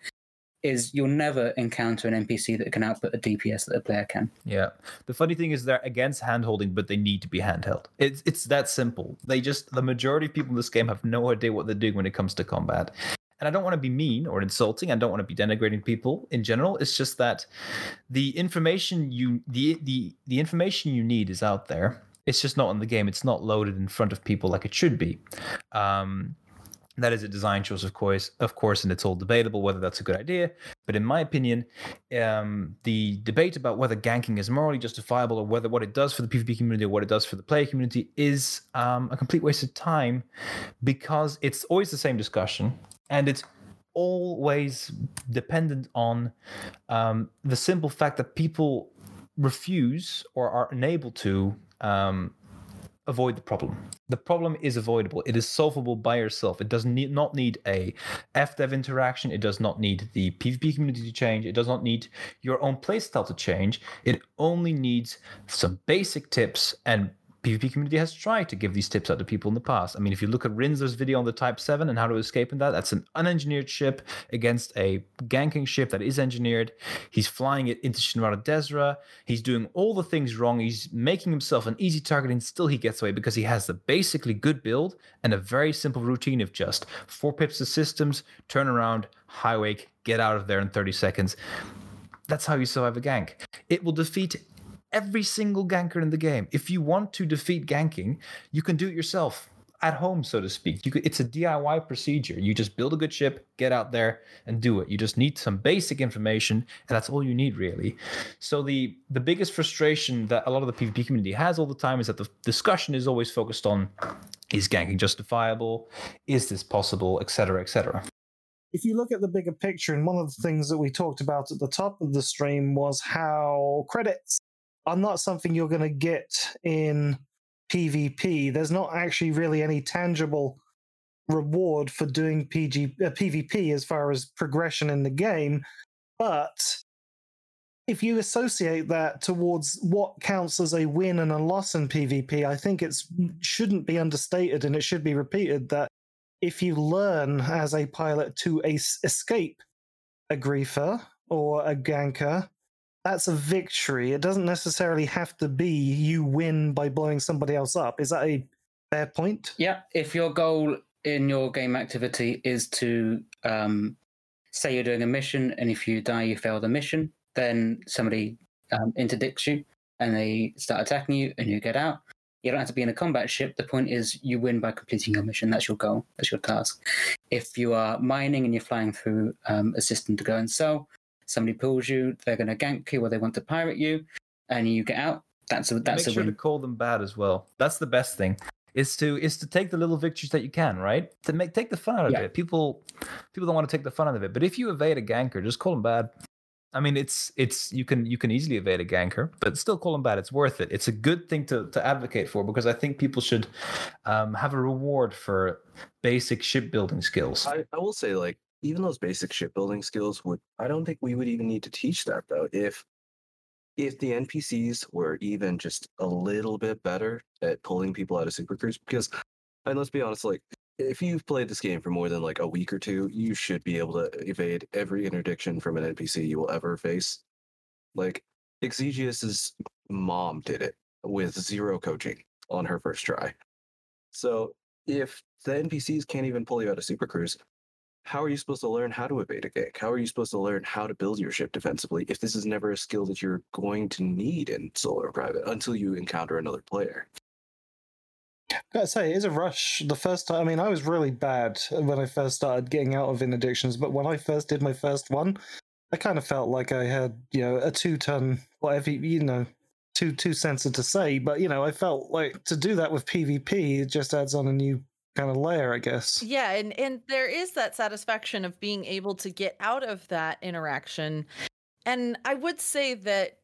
[SPEAKER 3] is you'll never encounter an NPC that can output a DPS that a player can.
[SPEAKER 6] Yeah. The funny thing is they're against handholding, but they need to be handheld. It's it's that simple. They just the majority of people in this game have no idea what they're doing when it comes to combat. And I don't want to be mean or insulting. I don't want to be denigrating people in general. It's just that the information you the the the information you need is out there. It's just not in the game. It's not loaded in front of people like it should be. Um, that is a design choice, of course, of course, and it's all debatable whether that's a good idea. But in my opinion, um, the debate about whether ganking is morally justifiable or whether what it does for the PvP community or what it does for the player community is um, a complete waste of time, because it's always the same discussion, and it's always dependent on um, the simple fact that people refuse or are unable to um, avoid the problem. The problem is avoidable. It is solvable by yourself. It does need, not need a FDev interaction. It does not need the PvP community to change. It does not need your own playstyle to change. It only needs some basic tips and PvP community has tried to give these tips out to people in the past. I mean, if you look at Rinzler's video on the Type 7 and how to escape in that, that's an unengineered ship against a ganking ship that is engineered. He's flying it into Shinrarta Dezhra. He's doing all the things wrong. He's making himself an easy target and still he gets away because he has the basically good build and a very simple routine of just four pips of systems, turn around, high wake, get out of there in 30 seconds. That's how you survive a gank. It will defeat every single ganker in the game. If you want to defeat ganking, you can do it yourself at home, so to speak. Could, it's a DIY procedure. You just build a good ship, get out there, and do it. You just need some basic information, and that's all you need, really. So the the biggest frustration that a lot of the PvP community has all the time is that the discussion is always focused on: is ganking justifiable? Is this possible? Etc. Etc.
[SPEAKER 1] If you look at the bigger picture, and one of the things that we talked about at the top of the stream was how credits are not something you're going to get in PvP. There's not actually really any tangible reward for doing PG, uh, PvP as far as progression in the game. But if you associate that towards what counts as a win and a loss in PvP, I think it shouldn't be understated and it should be repeated that if you learn as a pilot to a- escape a griefer or a ganker, that's a victory. It doesn't necessarily have to be you win by blowing somebody else up. Is that a fair point?
[SPEAKER 3] Yeah. If your goal in your game activity is to um, say you're doing a mission, and if you die, you fail the mission, then somebody um, interdicts you and they start attacking you, and you get out. You don't have to be in a combat ship. The point is you win by completing your mission. That's your goal. That's your task. If you are mining and you're flying through um, a system to go and sell, somebody pulls you, they're going to gank you or they want to pirate you, and you get out. That's a that's
[SPEAKER 6] Make
[SPEAKER 3] a
[SPEAKER 6] sure
[SPEAKER 3] win.
[SPEAKER 6] to call them bad as well. That's the best thing. Is to is to take the little victories that you can, right? To make take the fun out of
[SPEAKER 3] Yeah.
[SPEAKER 6] it. People people don't want to take the fun out of it. But if you evade a ganker, just call them bad. I mean, it's it's you can you can easily evade a ganker, but still call them bad. It's worth it. It's a good thing to to advocate for because I think people should um, have a reward for basic shipbuilding skills.
[SPEAKER 7] I, I will say, like, even those basic shipbuilding skills would I don't think we would even need to teach that though. If if the NPCs were even just a little bit better at pulling people out of super cruise, because and let's be honest, like if you've played this game for more than like a week or two, you should be able to evade every interdiction from an NPC you will ever face. Like Exigius's mom did it with zero coaching on her first try. So if the NPCs can't even pull you out of super cruise, how are you supposed to learn how to evade a gank? How are you supposed to learn how to build your ship defensively if this is never a skill that you're going to need in solo or private until you encounter another player?
[SPEAKER 1] Gotta say, it is a rush. The first time, I mean, I was really bad when I first started getting out of interdictions, but when I first did my first one, I kind of felt like I had, you know, a two ton, whatever, you know, too too censored to say, but you know, I felt like to do that with PvP, it just adds on a new kind of layer, I guess.
[SPEAKER 4] Yeah, and and there is that satisfaction of being able to get out of that interaction. And I would say that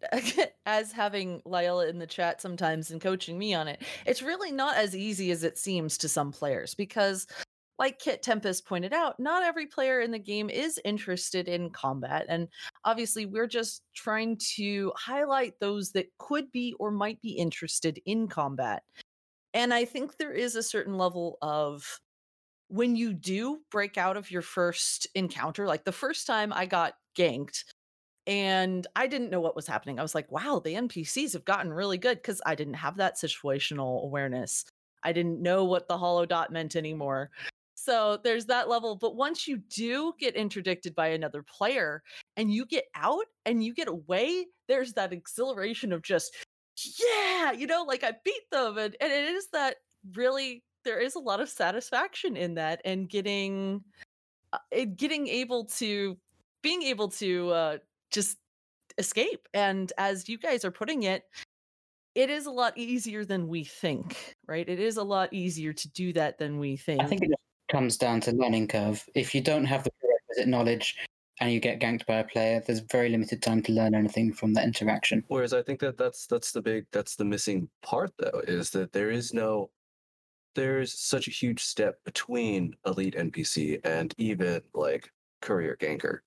[SPEAKER 4] <laughs> as having Lyella in the chat sometimes and coaching me on it, it's really not as easy as it seems to some players because like Kit Tempest pointed out, not every player in the game is interested in combat. And obviously, we're just trying to highlight those that could be or might be interested in combat. And I think there is a certain level of when you do break out of your first encounter, like the first time I got ganked and I didn't know what was happening. I was like, wow, the NPCs have gotten really good because I didn't have that situational awareness. I didn't know what the hollow dot meant anymore. So there's that level. But once you do get interdicted by another player and you get out and you get away, there's that exhilaration of just, yeah, you know, like I beat them. And, and it is that really, there is a lot of satisfaction in that and getting, uh, getting able to, being able to uh, just escape. And as you guys are putting it, it is a lot easier than we think, right? It is a lot easier to do that than we think.
[SPEAKER 3] I think it comes down to learning curve. If you don't have the prerequisite knowledge and you get ganked by a player, there's very limited time to learn anything from that interaction.
[SPEAKER 7] Whereas I think that that's that's the big that's the missing part though is that there is no there's such a huge step between elite NPC and even like career ganker.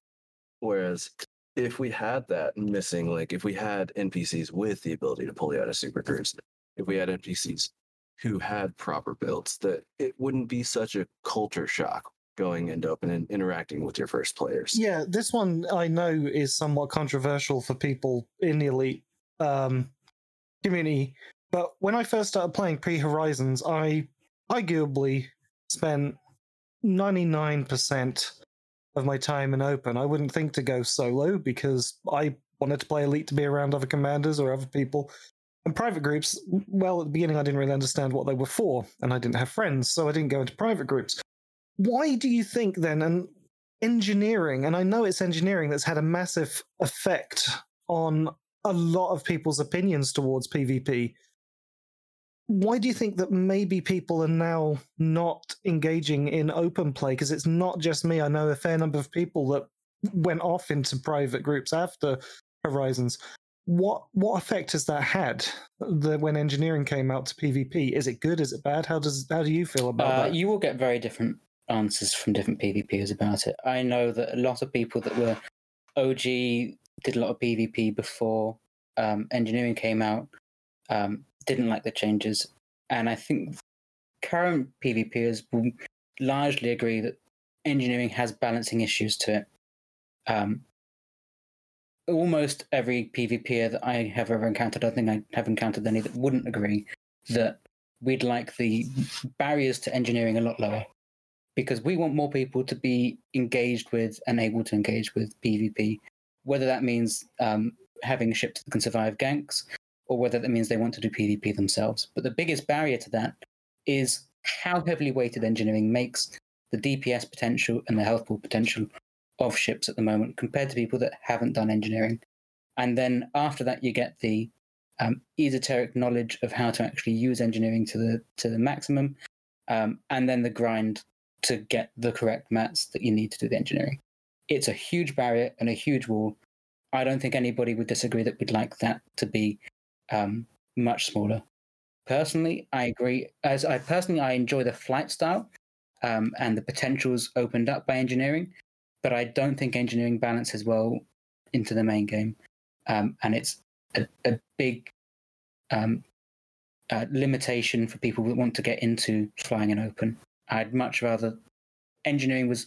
[SPEAKER 7] Whereas if we had that missing, like if we had NPCs with the ability to pull you out of super cruise, if we had NPCs who had proper builds, that it wouldn't be such a culture shock going into open and interacting with your first players.
[SPEAKER 1] Yeah, this one I know is somewhat controversial for people in the elite um, community. But when I first started playing Pre Horizons, I arguably spent 99% of my time in open. I wouldn't think to go solo because I wanted to play elite to be around other commanders or other people. And private groups, well, at the beginning, I didn't really understand what they were for, and I didn't have friends, so I didn't go into private groups. Why do you think then, and engineering, and I know it's engineering that's had a massive effect on a lot of people's opinions towards PvP. Why do you think that maybe people are now not engaging in open play? Because it's not just me. I know a fair number of people that went off into private groups after Horizons. What what effect has that had the, when engineering came out to PvP? Is it good? Is it bad? How does how do you feel about
[SPEAKER 3] Uh,
[SPEAKER 1] that?
[SPEAKER 3] you will get very different answers from different PvPers about it. I know that a lot of people that were OG did a lot of PvP before um, engineering came out, um, didn't like the changes, and I think current PvPers will largely agree that engineering has balancing issues to it. Um, almost every PvPer that I have ever encountered, I think I have encountered any that wouldn't agree that we'd like the barriers to engineering a lot lower because we want more people to be engaged with and able to engage with PvP, whether that means um, having ships that can survive ganks or whether that means they want to do PvP themselves. But the biggest barrier to that is how heavily weighted engineering makes the DPS potential and the health pool potential of ships at the moment compared to people that haven't done engineering. And then after that, you get the um, esoteric knowledge of how to actually use engineering to the to the maximum, um, and then the grind to get the correct mats that you need to do the engineering. It's a huge barrier and a huge wall. I don't think anybody would disagree that we'd like that to be um, much smaller. Personally, I agree. As I personally, I enjoy the flight style um, and the potentials opened up by engineering, but I don't think engineering balances well into the main game, um, and it's a, a big um, uh, limitation for people that want to get into flying in open. I'd much rather engineering was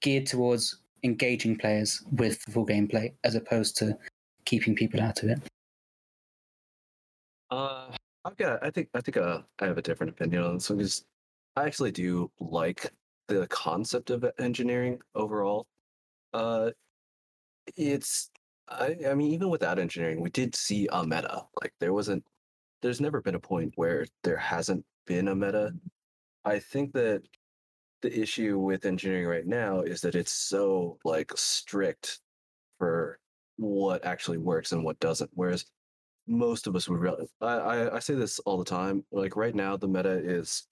[SPEAKER 3] geared towards engaging players with full gameplay as opposed to keeping people out of it.
[SPEAKER 7] Uh, I've got. I think. I think. Uh, I have a different opinion on this one because I actually do like the concept of engineering overall. Uh, it's. I. I mean, even without engineering, we did see a meta. Like there wasn't. There's never been a point where there hasn't been a meta. I think that the issue with engineering right now is that it's so like strict for what actually works and what doesn't. Whereas most of us would really, I, I, I say this all the time. Like right now, the meta is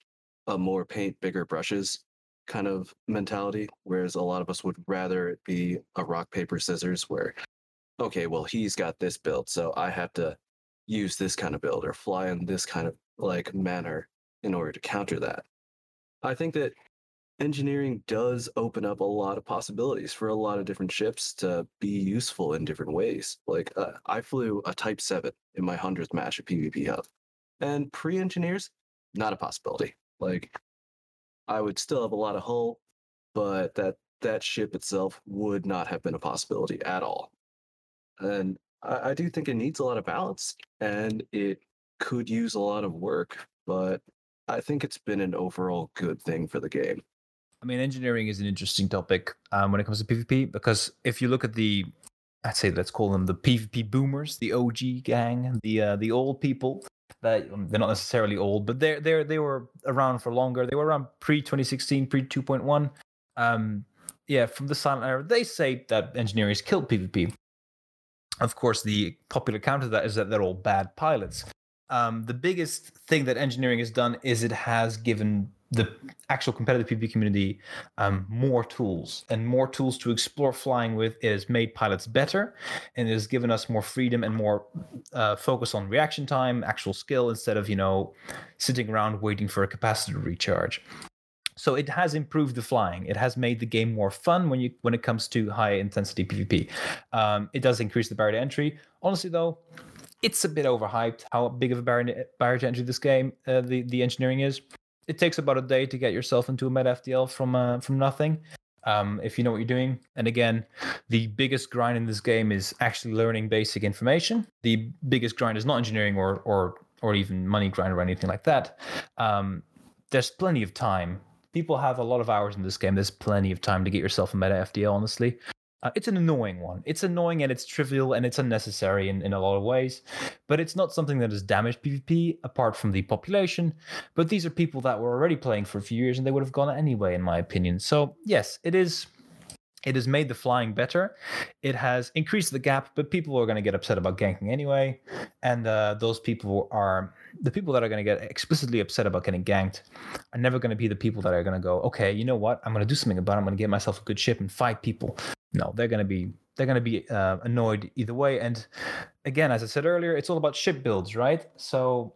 [SPEAKER 7] a more paint bigger brushes kind of mentality, whereas a lot of us would rather it be a rock paper scissors where, okay, well he's got this build, so I have to use this kind of build or fly in this kind of like manner in order to counter that. I think that engineering does open up a lot of possibilities for a lot of different ships to be useful in different ways. Like uh, I flew a Type 7 in my 100th match at PvP Hub, and pre engineers, not a possibility. Like I would still have a lot of hull, but that that ship itself would not have been a possibility at all. And I, I do think it needs a lot of balance, and it could use a lot of work, but I think it's been an overall good thing for the game.
[SPEAKER 6] I mean, engineering is an interesting topic um, when it comes to PvP because if you look at the, I'd say let's call them the PvP boomers, the OG gang, the uh, the old people. That um, they're not necessarily old, but they're they they were around for longer. They were around pre 2016, pre 2.1. Um, yeah, from the silent era, they say that engineering has killed PvP. Of course, the popular counter to that is that they're all bad pilots. Um, the biggest thing that engineering has done is it has given the actual competitive PvP community um, more tools and more tools to explore flying with. It has made pilots better and it has given us more freedom and more uh, focus on reaction time, actual skill, instead of, you know, sitting around waiting for a capacitor recharge. So it has improved the flying. It has made the game more fun when you when it comes to high intensity PvP. Um, it does increase the barrier to entry. Honestly, though, it's a bit overhyped how big of a barrier, barrier to entry this game uh, the the engineering is. It takes about a day to get yourself into a meta FDL from uh, from nothing. Um, if you know what you're doing. And again, the biggest grind in this game is actually learning basic information. The biggest grind is not engineering or or or even money grind or anything like that. Um, there's plenty of time. People have a lot of hours in this game. There's plenty of time to get yourself a meta FDL, honestly. Uh, it's an annoying one. It's annoying and it's trivial and it's unnecessary in, in a lot of ways, but it's not something that has damaged PvP apart from the population. But these are people that were already playing for a few years and they would have gone anyway, in my opinion. So, yes, it is it has made the flying better. It has increased the gap, but people are going to get upset about ganking anyway. And uh, those people are the people that are going to get explicitly upset about getting ganked are never going to be the people that are going to go, okay, you know what? I'm going to do something about it. I'm going to get myself a good ship and fight people. No, they're going to be they're going to be uh, annoyed either way. And again, as I said earlier, it's all about ship builds, right? So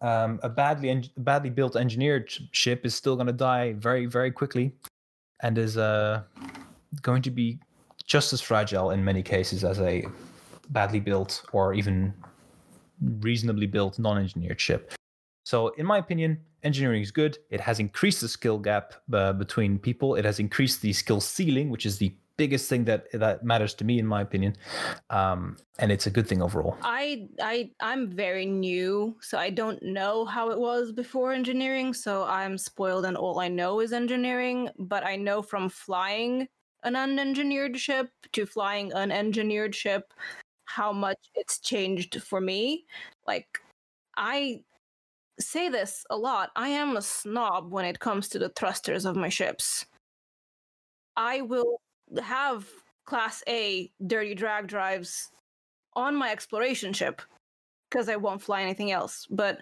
[SPEAKER 6] um, a badly en- badly built engineered ship is still going to die very very quickly, and is uh, going to be just as fragile in many cases as a badly built or even reasonably built non-engineered ship. So, in my opinion, engineering is good. It has increased the skill gap uh, between people. It has increased the skill ceiling, which is the biggest thing that that matters to me, in my opinion. Um, and it's a good thing overall.
[SPEAKER 5] I I I'm very new, so I don't know how it was before engineering. So I'm spoiled, and all I know is engineering. But I know from flying an unengineered ship to flying an engineered ship how much it's changed for me. Like, I say this a lot. I am a snob when it comes to the thrusters of my ships. I will have class A dirty drag drives on my exploration ship because I won't fly anything else. But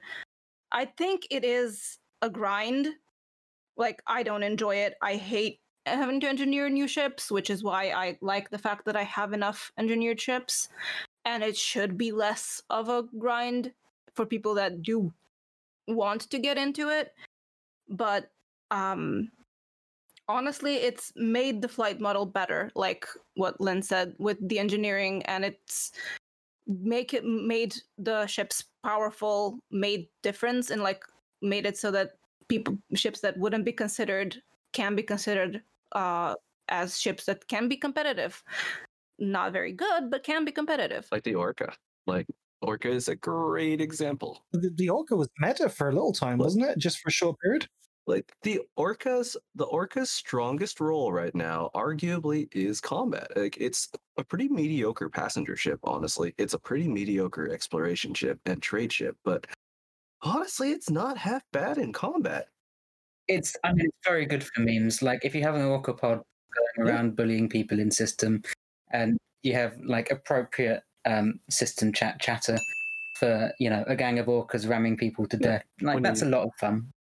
[SPEAKER 5] I think it is a grind. Like, I don't enjoy it. I hate having to engineer new ships, which is why I like the fact that I have enough engineered ships. And it should be less of a grind for people that do want to get into it. But um honestly, it's made the flight model better, like what Lynn said with the engineering, and it's make it made the ships powerful, made difference, and like made it so that people ships that wouldn't be considered can be considered uh, as ships that can be competitive. Not very good, but can be competitive.
[SPEAKER 7] Like the Orca. Like Orca is a great example.
[SPEAKER 1] The, the Orca was meta for a little time, wasn't it? Just for a short period.
[SPEAKER 7] Like the Orca's the Orca's strongest role right now, arguably, is combat. Like it's a pretty mediocre passenger ship, honestly. It's a pretty mediocre exploration ship and trade ship, but honestly, it's not half bad in combat.
[SPEAKER 3] It's I mean it's very good for memes. Like if you have an orca pod going
[SPEAKER 7] Yeah.
[SPEAKER 3] around bullying people in system, and you have like appropriate um, system chat chatter for you know a gang of orcas ramming people to
[SPEAKER 7] Yeah,
[SPEAKER 3] death, like
[SPEAKER 7] when
[SPEAKER 3] that's
[SPEAKER 7] you-
[SPEAKER 3] a lot of fun.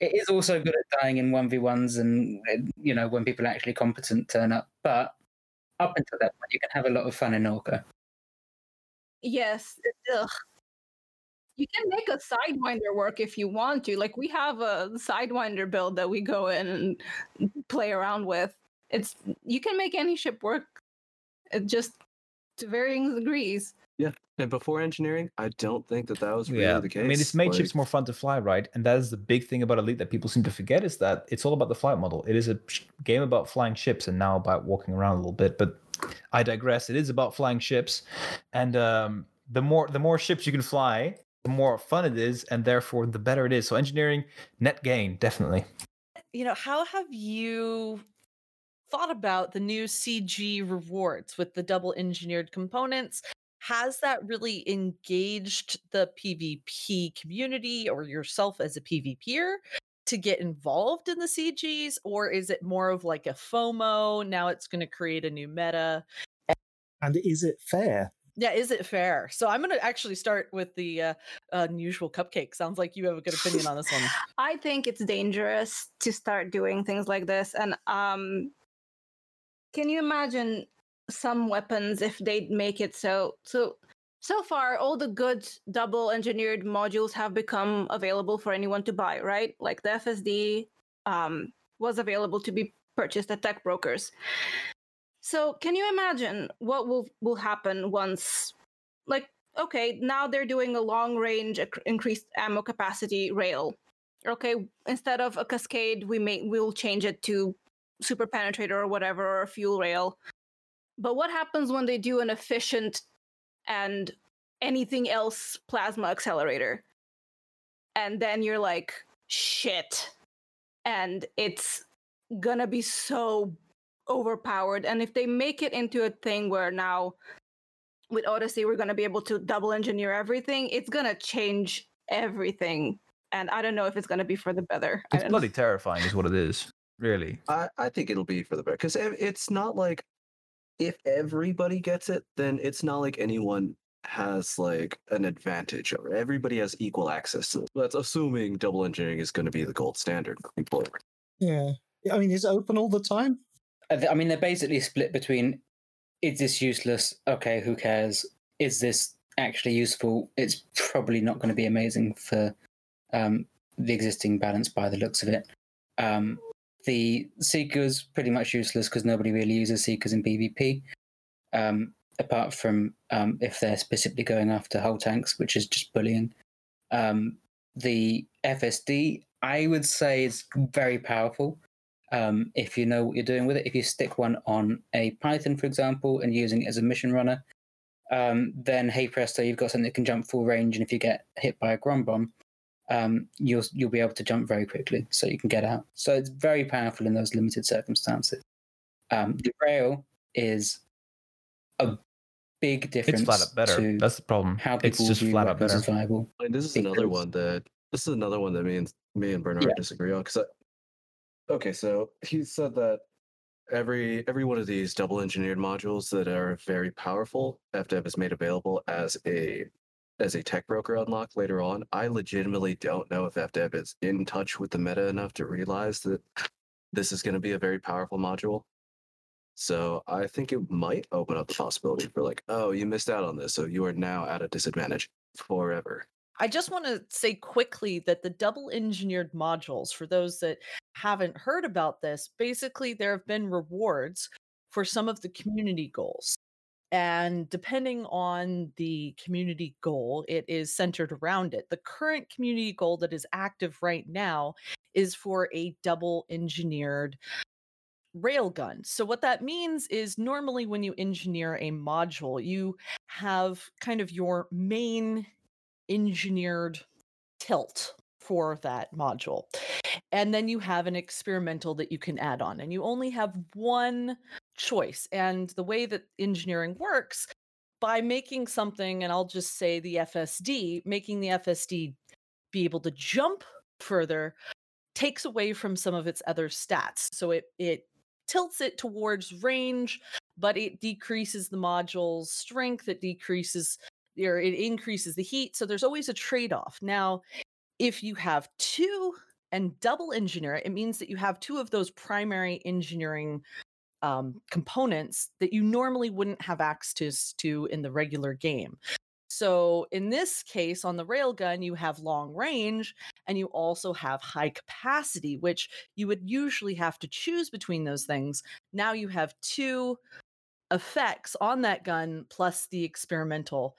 [SPEAKER 3] It is also good at dying in one v ones, and uh, you know when people actually competent turn up. But up until that point, you can have a lot of fun in orca.
[SPEAKER 5] Yes. Ugh. You can make a sidewinder work if you want to. Like we have a sidewinder build that we go in and play around with. It's you can make any ship work. It just to varying degrees.
[SPEAKER 7] Yeah, and before engineering, I don't think that that was really
[SPEAKER 6] yeah,
[SPEAKER 7] the case.
[SPEAKER 6] I mean, it's made
[SPEAKER 7] Like,
[SPEAKER 6] ships more fun to fly, right? And that is the big thing about Elite that people seem to forget is that it's all about the flight model. It is a game about flying ships and now about walking around a little bit. But I digress. It is about flying ships, and um, the more the more ships you can fly, the more fun it is, and therefore the better it is. So engineering net gain definitely.
[SPEAKER 4] you know, how have you thought about the new CG rewards with the double engineered components? Has that really engaged the PvP community or yourself as a PvPer to get involved in the CGs? Or is it more of like a FOMO? Now it's going to create a new meta.
[SPEAKER 1] And is it fair?
[SPEAKER 4] Yeah, is it fair? So I'm going to actually start with the uh, unusual cupcake. Sounds like you have a good opinion on this one. <laughs>
[SPEAKER 5] I think it's dangerous to start doing things like this. And um, can you imagine some weapons if they'd make it so so so far all the good double engineered modules have become available for anyone to buy, right? Like the FSD um, was available to be purchased at tech brokers. So can you imagine what will will happen once like okay, now they're doing a long range increased ammo capacity rail. Okay, instead of a cascade, we may we'll change it to super penetrator or whatever or a fuel rail. But what happens when they do an efficient and anything else plasma accelerator? And then you're like, shit. And it's gonna be so overpowered. And if they make it into a thing where now with Odyssey we're gonna be able to double engineer everything, it's gonna change everything. And I don't know if it's gonna be for the better.
[SPEAKER 6] It's
[SPEAKER 5] don't-
[SPEAKER 6] bloody terrifying, is what it is. Really.
[SPEAKER 7] I, I think it'll be for the better because it's not like if everybody gets it, then it's not like anyone has like an advantage over. Everybody has equal access to it. That's assuming double engineering is going to be the gold standard going forward.
[SPEAKER 1] Yeah. I mean, is it open all the time?
[SPEAKER 3] I I mean, they're basically split between is this useless? Okay, who cares? Is this actually useful? It's probably not going to be amazing for um, the existing balance by the looks of it. Um, the Seekers pretty much useless because nobody really uses Seekers in PvP, um, apart from um, if they're specifically going after hull tanks, which is just bullying. Um, the FSD, I would say, is very powerful um, if you know what you're doing with it. If you stick one on a Python, for example, and using it as a mission runner, um, then hey presto, you've got something that can jump full range, and if you get hit by a grom bomb, um, you'll you'll be able to jump very quickly, so you can get out. So it's very powerful in those limited circumstances. Um, the rail is a big difference
[SPEAKER 6] It's flat out better. That's the problem.
[SPEAKER 3] how people
[SPEAKER 6] It's just
[SPEAKER 3] view
[SPEAKER 6] flat out better.
[SPEAKER 3] as viable.
[SPEAKER 7] And this is another one that this is another one that me and me and Bernard
[SPEAKER 3] Yeah.
[SPEAKER 7] disagree on. Because okay, so he said that every every one of these double engineered modules that are very powerful, FDev is made available as a as a tech broker unlock later on. I legitimately don't know if FDev is in touch with the meta enough to realize that this is going to be a very powerful module. So I think it might open up the possibility for like, oh, you missed out on this, so you are now at a disadvantage forever.
[SPEAKER 4] I just want to say quickly that the double engineered modules, for those that haven't heard about this, basically there have been rewards for some of the community goals. And depending on the community goal, it is centered around it. The current community goal that is active right now is for a double engineered railgun. So, what that means is normally when you engineer a module, you have kind of your main engineered tilt for that module. And then you have an experimental that you can add on, and you only have one choice. And the way that engineering works, by making something, and I'll just say the FSD, making the FSD be able to jump further takes away from some of its other stats. So it it tilts it towards range, but it decreases the module's strength, it decreases or it increases the heat. So there's always a trade-off. Now, if you have two and double engineer it, it means that you have two of those primary engineering um, components that you normally wouldn't have access to in the regular game. So in this case, on the railgun, you have long range and you also have high capacity, which you would usually have to choose between those things. Now you have two effects on that gun plus the experimental.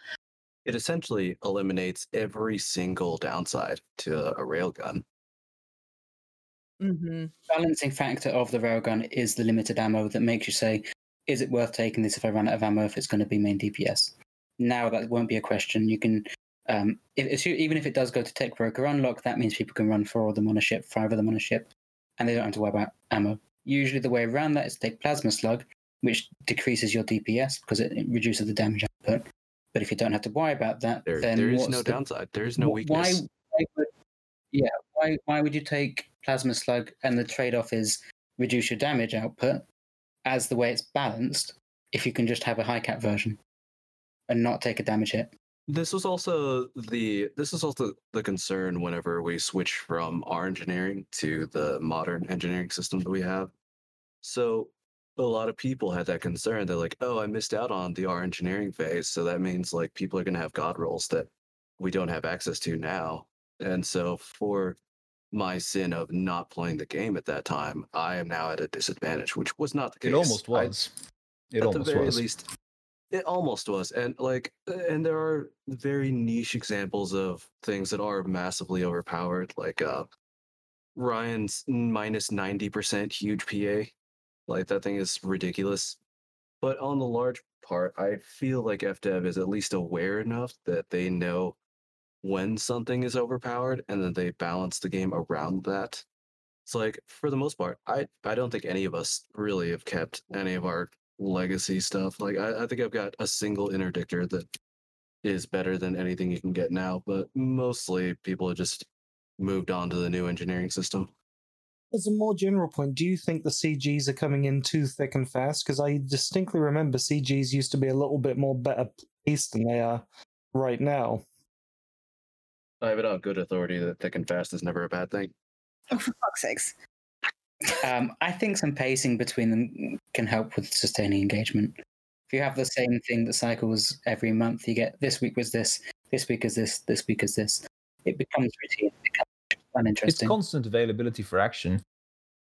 [SPEAKER 7] It essentially eliminates every single downside to a railgun.
[SPEAKER 4] Hmm
[SPEAKER 3] balancing factor of the railgun is the limited ammo that makes you say, is it worth taking this if I run out of ammo if it's going to be main DPS? Now that won't be a question. You can, um, if, assu- even if it does go to Tech Broker Unlock, that means people can run four of them on a ship, five of them on a ship, and they don't have to worry about ammo. Usually the way around that is to take Plasma Slug, which decreases your DPS because it, it reduces the damage output. But if you don't have to worry about that,
[SPEAKER 7] There,
[SPEAKER 3] then
[SPEAKER 7] there is
[SPEAKER 3] what's
[SPEAKER 7] no
[SPEAKER 3] the-
[SPEAKER 7] downside. There is no weakness.
[SPEAKER 3] Why, why would, yeah, why why would you take plasma slug and the trade off is reduce your damage output as the way it's balanced if you can just have a high cap version and not take a damage hit?
[SPEAKER 7] This was also the this is also the concern whenever we switch from our engineering to the modern engineering system that we have. So a lot of people had that concern. They're like, "Oh, I missed out on the R engineering phase, so that means like people are going to have god rolls that we don't have access to now." And so for my sin of not playing the game at that time, I am now at a disadvantage, which was not the case.
[SPEAKER 6] It almost
[SPEAKER 7] I-
[SPEAKER 6] was. It
[SPEAKER 7] at
[SPEAKER 6] almost
[SPEAKER 7] the very
[SPEAKER 6] was.
[SPEAKER 7] least It almost was, and like, and there are very niche examples of things that are massively overpowered, like uh, Ryan's minus ninety percent huge PA. Like that thing is ridiculous. But on the large part, I feel like FDev is at least aware enough that they know when something is overpowered, and then they balance the game around that. It's like for the most part, I I don't think any of us really have kept any of our legacy stuff. Like I, I think I've got a single interdictor that is better than anything you can get now, but mostly people have just moved on to the new engineering system.
[SPEAKER 1] As a more general point, do you think the CGs are coming in too thick and fast? Because I distinctly remember CGs used to be a little bit more better paced than they are right now.
[SPEAKER 7] I have it on good authority that thick and fast is never a bad thing.
[SPEAKER 5] Oh, for fuck's sakes.
[SPEAKER 3] Um, I think some pacing between them can help with sustaining engagement. If you have the same thing that cycles every month, you get this week was this, this week is this, this week is this. It becomes routine. It becomes
[SPEAKER 6] It's constant availability for action.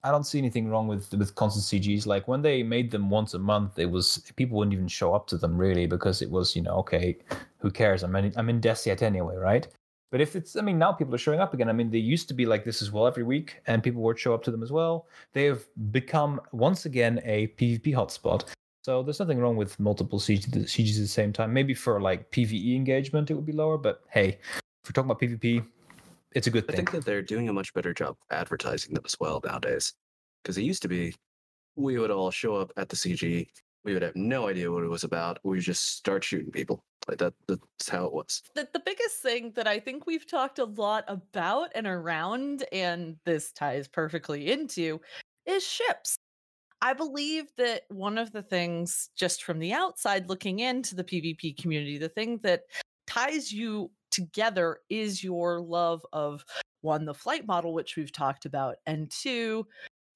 [SPEAKER 6] I don't see anything wrong with with constant CGs. Like when they made them once a month, it was people wouldn't even show up to them really because it was you know okay, who cares? I'm in I'm in Deciat anyway, right? But if it's I mean now people are showing up again. I mean they used to be like this as well every week, and people would show up to them as well. They have become once again a PvP hotspot. So there's nothing wrong with multiple CG, CGs at the same time. Maybe for like PVE engagement it would be lower, but hey, if we're talking about PvP, it's a good thing.
[SPEAKER 7] I think that they're doing a much better job advertising them as well nowadays. Because it used to be, we would all show up at the CG, we would have no idea what it was about. We would just start shooting people. Like that. That's how it was.
[SPEAKER 4] the, the biggest thing that I think we've talked a lot about and around, and this ties perfectly into, is ships. I believe that one of the things, just from the outside looking into the PvP community, the thing that ties you together is your love of one, the flight model, which we've talked about, and two,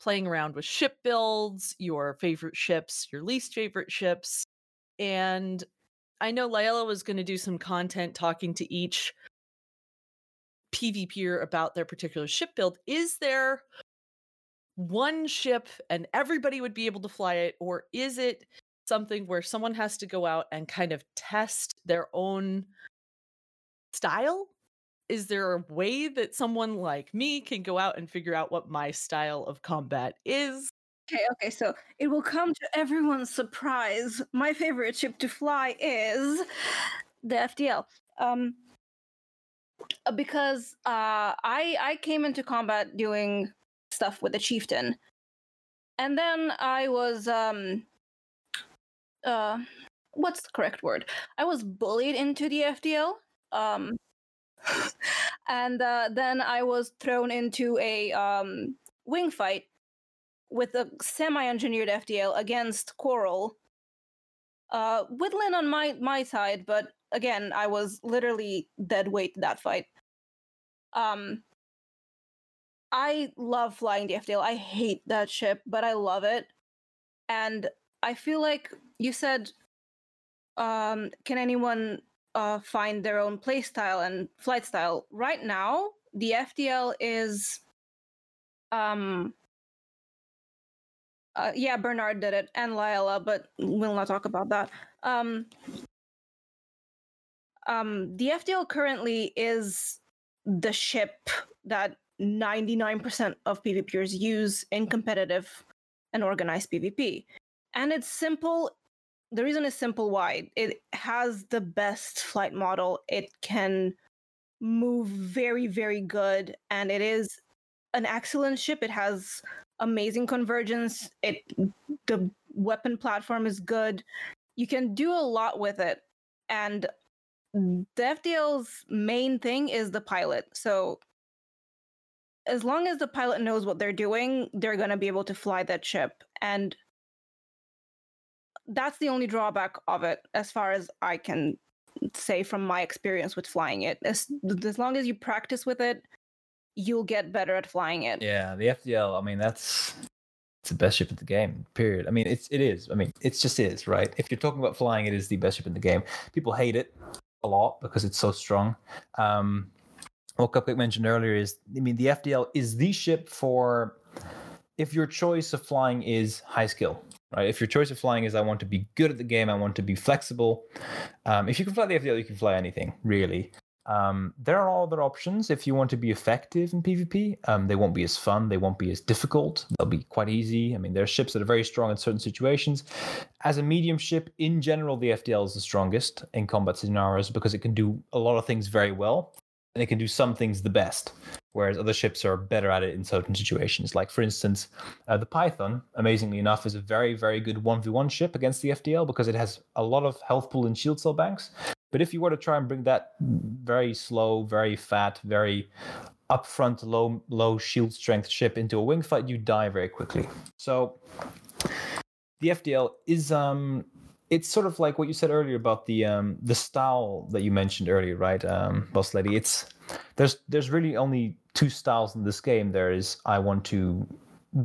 [SPEAKER 4] playing around with ship builds, your favorite ships, your least favorite ships. And I know Layla was going to do some content talking to each PvPer about their particular ship build. Is there one ship and everybody would be able to fly it, or is it something where someone has to go out and kind of test their own style? Is there a way that someone like me can go out and figure out what my style of combat is?
[SPEAKER 5] Okay, okay, so it will come to everyone's surprise. My favorite ship to fly is the FDL. Um, uh, because uh, I I came into combat doing stuff with the chieftain, and then I was um, uh, what's the correct word? I was bullied into the FDL. Um, <laughs> and uh, then I was thrown into a um, wing fight with a semi-engineered FDL against Coral. Uh, with Lynn on my my side, but again, I was literally dead weight that fight. Um, I love flying the FDL. I hate that ship, but I love it, and I feel like you said, um, can anyone uh, find their own play style and flight style? Right now, the FDL is um uh, yeah, Bernard did it and Lila, but we'll not talk about that. Um, um, the FDL currently is the ship that 99% of PvPers use in competitive and organized PvP. And it's simple. The reason is simple why. It has the best flight model. It can move very, very good. And it is an excellent ship. It has amazing convergence. It the weapon platform is good. You can do a lot with it. And the FDL's main thing is the pilot. So as long as the pilot knows what they're doing, they're going to be able to fly that ship. And that's the only drawback of it as far as I can say from my experience with flying it. As, as long as you practice with it, you'll get better at flying it.
[SPEAKER 6] Yeah, the FDL. I mean, that's it's the best ship in the game. Period. I mean, it's it is. I mean, it's just is right. If you're talking about flying, it is the best ship in the game. People hate it a lot because it's so strong. Um, what Cupcake mentioned earlier is, I mean, the FDL is the ship for if your choice of flying is high skill, right? If your choice of flying is I want to be good at the game, I want to be flexible. Um, if you can fly the FDL, you can fly anything, really. Um, there are other options if you want to be effective in PvP. Um, they won't be as fun, they won't be as difficult, they'll be quite easy. I mean, there are ships that are very strong in certain situations. As a medium ship, in general, the FDL is the strongest in combat scenarios because it can do a lot of things very well and it can do some things the best, whereas other ships are better at it in certain situations. Like, for instance, uh, the Python, amazingly enough, is a very, very good 1v1 ship against the FDL because it has a lot of health pool and shield cell banks. But if you were to try and bring that very slow, very fat, very upfront, low low shield strength ship into a wing fight, you die very quickly. So the FDL is um it's sort of like what you said earlier about the um the style that you mentioned earlier, right, um, boss lady? It's there's there's really only two styles in this game. There is I want to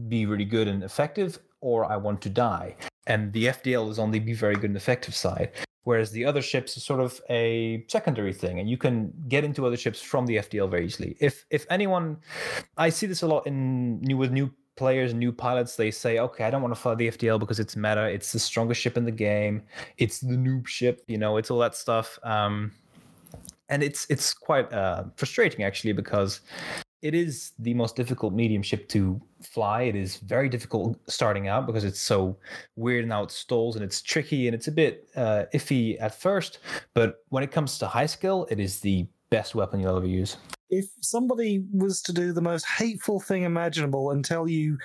[SPEAKER 6] be really good and effective, or I want to die. And the FDL is only be very good and effective side whereas the other ships are sort of a secondary thing and you can get into other ships from the FDL very easily. If if anyone I see this a lot in new with new players, new pilots, they say, okay, I don't want to fly the FDL because it's meta, it's the strongest ship in the game, it's the noob ship, you know, it's all that stuff. Um, and it's it's quite uh, frustrating actually because it is the most difficult medium ship to fly. It is very difficult starting out because it's so weird and it stalls and it's tricky and it's a bit uh, iffy at first. But when it comes to high skill, it is the best weapon you'll ever use.
[SPEAKER 1] If somebody was to do the most hateful thing imaginable and tell you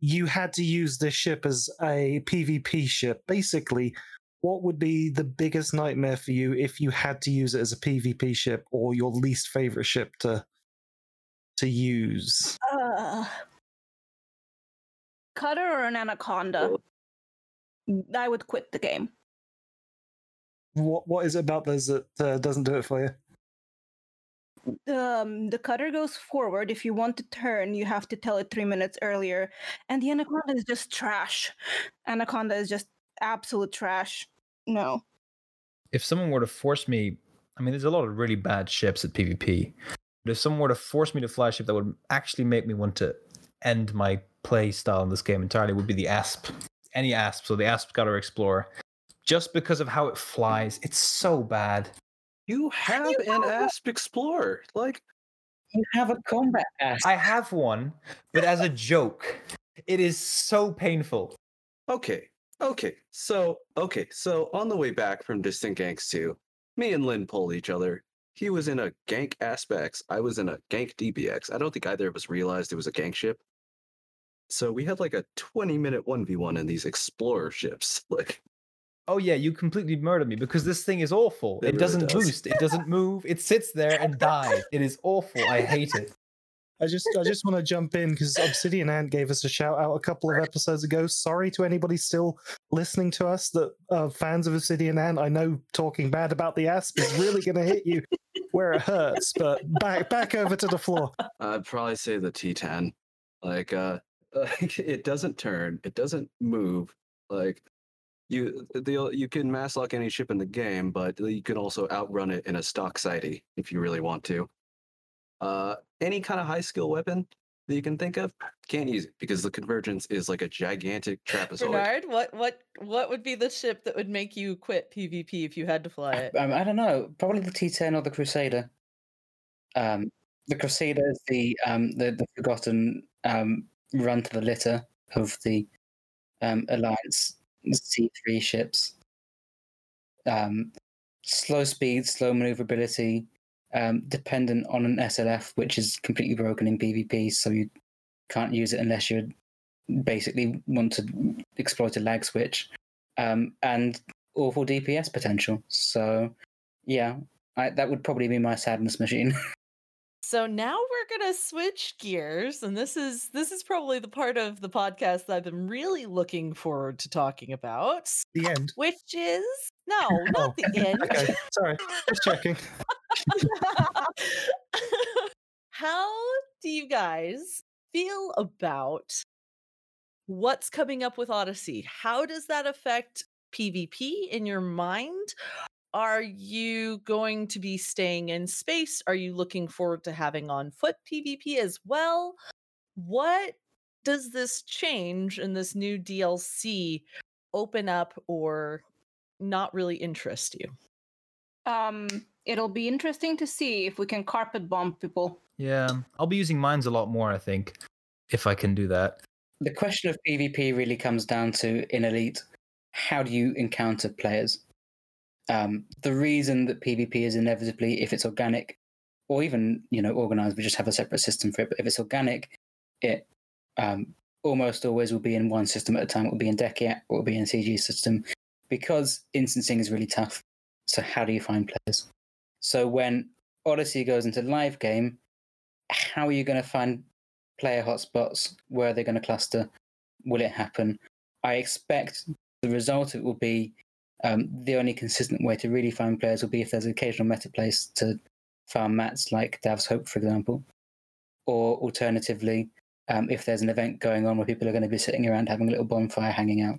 [SPEAKER 1] you had to use this ship as a PvP ship, basically, what would be the biggest nightmare for you if you had to use it as a PvP ship or your least favorite ship to to use?
[SPEAKER 5] Uh, cutter or an anaconda? I would quit the game.
[SPEAKER 1] What what is it about those that uh, doesn't do it for you?
[SPEAKER 5] Um, the cutter goes forward. If you want to turn, you have to tell it three minutes earlier. And the anaconda is just trash. Anaconda is just absolute trash. No.
[SPEAKER 6] If someone were to force me, I mean, there's a lot of really bad ships at PvP. But if someone were to force me to fly a ship that would actually make me want to end my play style in this game entirely, would be the Asp. Any Asp, so the Asp Cutter Explorer. Just because of how it flies, it's so bad.
[SPEAKER 7] You have an Asp Explorer. Like,
[SPEAKER 3] You have a combat ass.
[SPEAKER 6] I have one, but as a joke, it is so painful.
[SPEAKER 7] okay, okay. So, okay. So, on the way back from Distant Ganks 2, me and Lynn pulled each other. He was in a gank Asp X. I was in a gank DBX. I don't think either of us realized it was a gank ship. So we had like a 20 minute 1v1 in these explorer ships. <laughs> Like,
[SPEAKER 6] Oh yeah, you completely murdered me because this thing is awful.
[SPEAKER 7] It
[SPEAKER 6] It,
[SPEAKER 7] really
[SPEAKER 6] doesn't
[SPEAKER 7] does.
[SPEAKER 6] boost. It doesn't move. It sits there and dies. It is awful. I hate it.
[SPEAKER 1] I just I just want to jump in because Obsidian Ant gave us a shout out a couple of episodes ago. Sorry to anybody still listening to us that are fans of Obsidian Ant. I know talking bad about the asp is really going to hit you where it hurts. But back back over to the floor.
[SPEAKER 7] I'd probably say the T10. Like, uh, <laughs> like it doesn't turn, it doesn't move. Like, you the you can mass lock any ship in the game, but you can also outrun it in a stock Sidey if you really want to. Uh, any kind of high skill weapon that you can think of, can't use it because the convergence is like a gigantic trapezoid.
[SPEAKER 4] Bernard, what what what would be the ship that would make you quit PvP if you had to fly it?
[SPEAKER 3] Um, I don't know. Probably the T10 or the Crusader. Um, the Crusader is the um, the, the forgotten um, run to the litter of the um, Alliance C3 ships. Um, slow speed, slow maneuverability, um, dependent on an SLF, which is completely broken in PvP, so you can't use it unless you basically want to exploit a lag switch, um, and awful DPS potential. So, yeah, I, that would probably be my sadness machine. <laughs>
[SPEAKER 4] So now we're gonna switch gears, and this is this is probably the part of the podcast that I've been really looking forward to talking about,
[SPEAKER 1] The end.
[SPEAKER 4] which is <laughs> no, not oh, the <laughs> end.
[SPEAKER 1] Okay, sorry, just checking. <laughs>
[SPEAKER 4] How do you guys feel about what's coming up with Odyssey? How does that affect PvP in your mind? Are you going to be staying in space? Are you looking forward to having on foot PvP as well? What does this change in this new DLC open up or not really interest you?
[SPEAKER 5] Um, it'll be interesting to see if we can carpet bomb people.
[SPEAKER 6] Yeah, I'll be using mines a lot more, I think, if I can do that.
[SPEAKER 3] The question of PvP really comes down to in Elite how do you encounter players? Um, the reason that PvP is inevitably, if it's organic or even you know organized, we just have a separate system for it. But if it's organic, it um, almost always will be in one system at a time. It will be in Deki it will be in CG system because instancing is really tough. So how do you find players? So when Odyssey goes into live game, how are you going to find player hotspots? Where are they going to cluster? Will it happen? I expect the result it will be um, the only consistent way to really find players will be if there's an occasional meta place to farm mats like Dav's Hope, for example. Or alternatively, um, if there's an event going on where people are going to be sitting around having a little bonfire hanging out.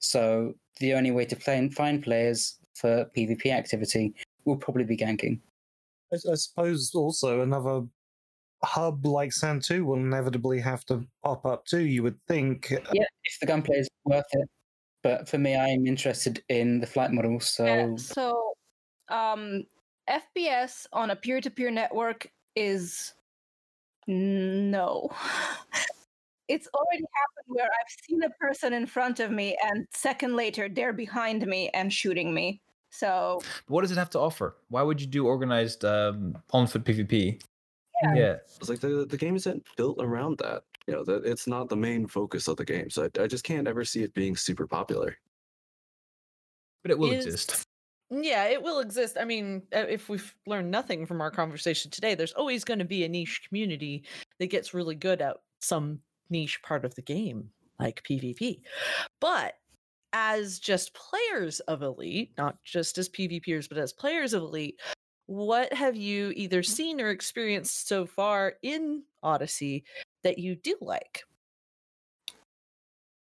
[SPEAKER 3] So the only way to play and find players for PvP activity will probably be ganking.
[SPEAKER 1] I, I suppose also another hub like Santu will inevitably have to pop up too. You would think.
[SPEAKER 3] Yeah, if the gunplay is worth it. But for me, I am interested in the flight model. So,
[SPEAKER 5] Uh, so, um, FPS on a peer-to-peer network is no. <laughs> it's already happened where I've seen a person in front of me, and second later they're behind me and shooting me. So
[SPEAKER 6] What does it have to offer? Why would you do organized um, on-foot PvP?
[SPEAKER 5] Yeah.
[SPEAKER 6] yeah.
[SPEAKER 7] It's like the the game isn't built around that. You know, that it's not the main focus of the game. So I, I just can't ever see it being super popular.
[SPEAKER 6] but it will
[SPEAKER 4] Is-
[SPEAKER 6] exist.
[SPEAKER 4] Yeah, it will exist. I mean, uh, if we've learned nothing from our conversation today, there's always going to be a niche community that gets really good at some niche part of the game, like PvP. But as just players of Elite, not just as PvPers, but as players of Elite, what have you either seen or experienced so far in Odyssey that you do like?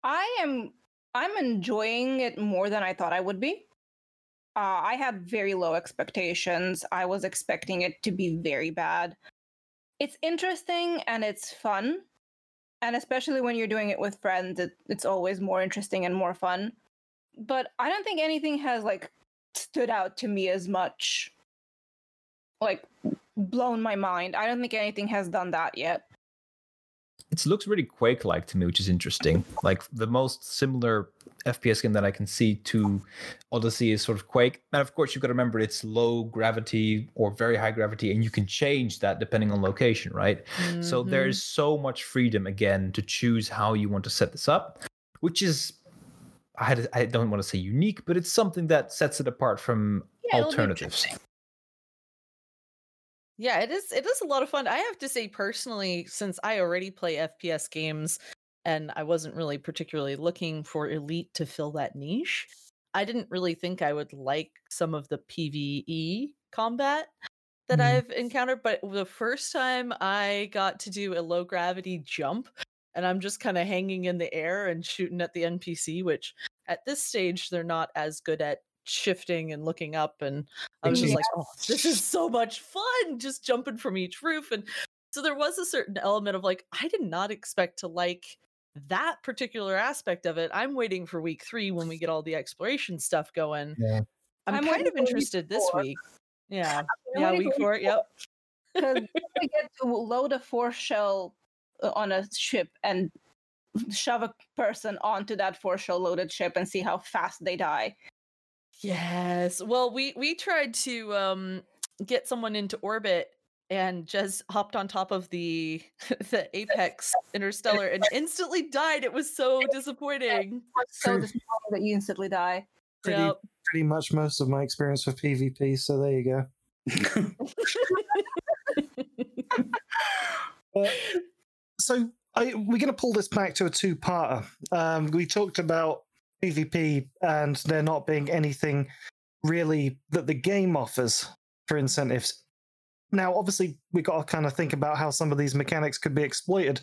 [SPEAKER 5] I am I'm enjoying it more than I thought I would be. Uh, I had very low expectations. I was expecting it to be very bad. It's interesting and it's fun, and especially when you're doing it with friends, it, it's always more interesting and more fun. But I don't think anything has like stood out to me as much, like blown my mind. I don't think anything has done that yet.
[SPEAKER 6] It looks really Quake-like to me, which is interesting. Like the most similar FPS game that I can see to Odyssey is sort of Quake. And of course, you've got to remember it's low gravity or very high gravity, and you can change that depending on location, right? So
[SPEAKER 4] Mhm.
[SPEAKER 6] there's so much freedom again to choose how you want to set this up, which is I don't want to say unique, but it's something that sets it apart from
[SPEAKER 5] Yeah,
[SPEAKER 6] alternatives.
[SPEAKER 4] Yeah, it is it is a lot of fun. I have to say personally since I already play FPS games and I wasn't really particularly looking for elite to fill that niche, I didn't really think I would like some of the PvE combat that
[SPEAKER 1] Mhm.
[SPEAKER 4] I've encountered, but the first time I got to do a low gravity jump and I'm just kind of hanging in the air and shooting at the NPC, which at this stage they're not as good at shifting and looking up and I was just
[SPEAKER 5] Yeah.
[SPEAKER 4] like, oh, this is so much fun just jumping from each roof. And so there was a certain element of like, I did not expect to like that particular aspect of it. I'm waiting for week three when we get all the exploration stuff going.
[SPEAKER 1] Yeah.
[SPEAKER 4] I'm,
[SPEAKER 5] I'm
[SPEAKER 4] kind of interested this
[SPEAKER 5] four.
[SPEAKER 4] week. Yeah. <laughs>
[SPEAKER 5] I'm
[SPEAKER 4] yeah, week
[SPEAKER 5] for
[SPEAKER 4] four. Yep. <laughs>
[SPEAKER 5] Because we get to load a force shell uh, on a ship and shove a person onto that force shell loaded ship and see how fast they die.
[SPEAKER 4] Yes. Well, we we tried to um get someone into orbit and just hopped on top of the <laughs> the apex interstellar and instantly died. It was so disappointing. <laughs>
[SPEAKER 5] So disappointing that you instantly die.
[SPEAKER 1] Pretty,
[SPEAKER 4] Yep.
[SPEAKER 1] pretty much most of my experience with PvP. So there you go. <laughs> But- so I, we're going to pull this back to a two-parter. Um, we talked about PvP and there not being anything really that the game offers for incentives. Now, obviously, we got to kind of think about how some of these mechanics could be exploited.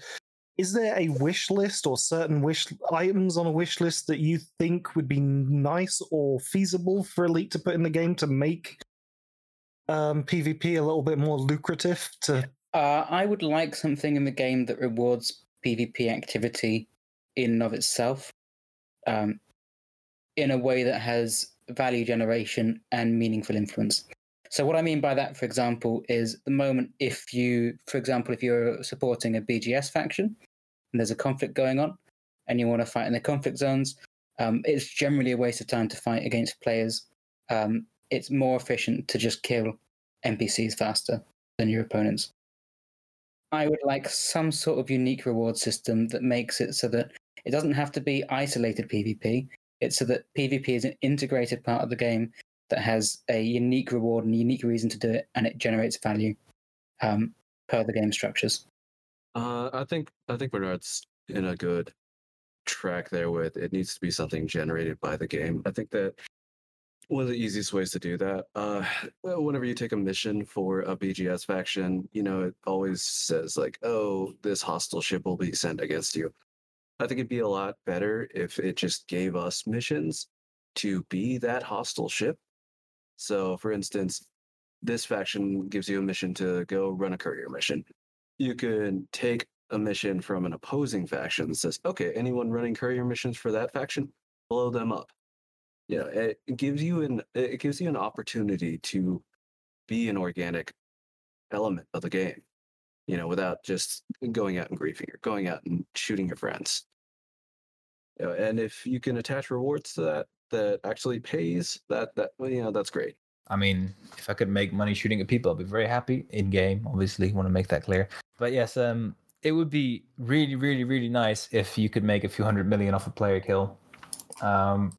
[SPEAKER 1] Is there a wish list or certain wish items on a wish list that you think would be nice or feasible for Elite to put in the game to make um, PvP a little bit more lucrative to
[SPEAKER 3] Uh, I would like something in the game that rewards PvP activity in and of itself um, in a way that has value generation and meaningful influence. So what I mean by that, for example, is the moment if you, for example, if you're supporting a BGS faction and there's a conflict going on and you want to fight in the conflict zones, um, it's generally a waste of time to fight against players. Um, it's more efficient to just kill NPCs faster than your opponents. I would like some sort of unique reward system that makes it so that it doesn't have to be isolated PvP. It's so that PvP is an integrated part of the game that has a unique reward and unique reason to do it, and it generates value um, per the game structures.
[SPEAKER 7] Uh, I think I think Bernard's in a good track there with it needs to be something generated by the game. I think that one of the easiest ways to do that, uh, whenever you take a mission for a BGS faction, you know, it always says like, "Oh, this hostile ship will be sent against you." I think it'd be a lot better if it just gave us missions to be that hostile ship. So, for instance, this faction gives you a mission to go run a courier mission. You can take a mission from an opposing faction that says, okay, anyone running courier missions for that faction, blow them up. You know, it gives you an it gives you an opportunity to be an organic element of the game you know, without just going out and griefing or going out and shooting your friends. You know, and if you can attach rewards to that that actually pays, that that you know, that's great.
[SPEAKER 6] I mean, if I could make money shooting at people, I'd be very happy in game. Obviously, want to make that clear. But yes, um, it would be really, really, really nice if you could make a few hundred million off a player kill. Um,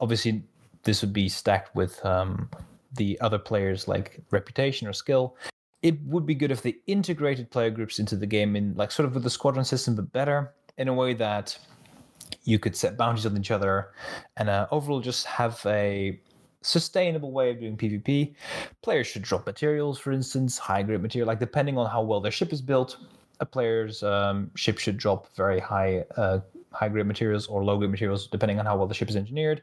[SPEAKER 6] obviously, this would be stacked with um, the other players' like reputation or skill it would be good if they integrated player groups into the game in like sort of with the squadron system, but better in a way that you could set boundaries on each other and uh, overall just have a sustainable way of doing PvP. Players should drop materials, for instance, high grade material, like depending on how well their ship is built. A player's um, ship should drop very high uh, high grade materials or low grade materials, depending on how well the ship is engineered.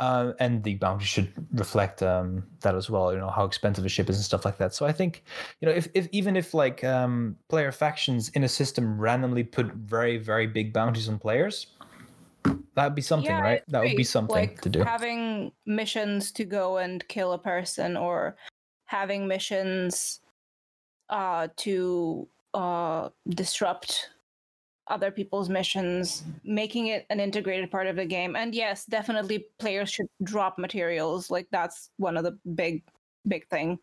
[SPEAKER 6] Uh, and the bounty should reflect um, that as well. You know how expensive a ship is and stuff like that. So I think you know if, if even if like um, player factions in a system randomly put very very big bounties on players. That'd be something,
[SPEAKER 5] Yeah,
[SPEAKER 6] right? That would be something
[SPEAKER 5] like
[SPEAKER 6] to do.
[SPEAKER 5] Having missions to go and kill a person, or having missions uh, to uh, disrupt other people's missions, making it an integrated part of the game. And yes, definitely players should drop materials. Like that's one of the big, big thing.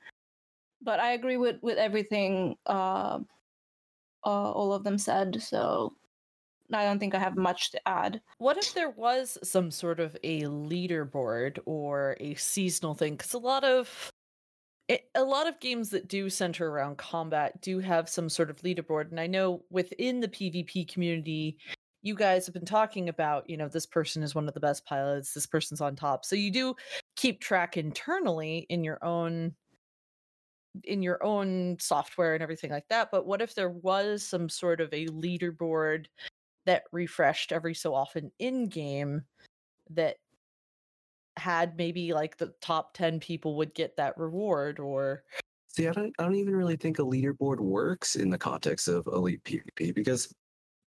[SPEAKER 5] But I agree with with everything uh, uh, all of them said. So I don't think I have much to add.
[SPEAKER 4] What if there was some sort of a leaderboard or a seasonal thing? Because a lot of it, a lot of games that do center around combat do have some sort of leaderboard, and I know within the PvP community, you guys have been talking about, you know, this person is one of the best pilots, this person's on top. So you do keep track internally in your own in your own software and everything like that. But what if there was some sort of a leaderboard that refreshed every so often in game that had maybe like the top 10 people would get that reward or
[SPEAKER 7] See, I don't, I don't even really think a leaderboard works in the context of elite PvP because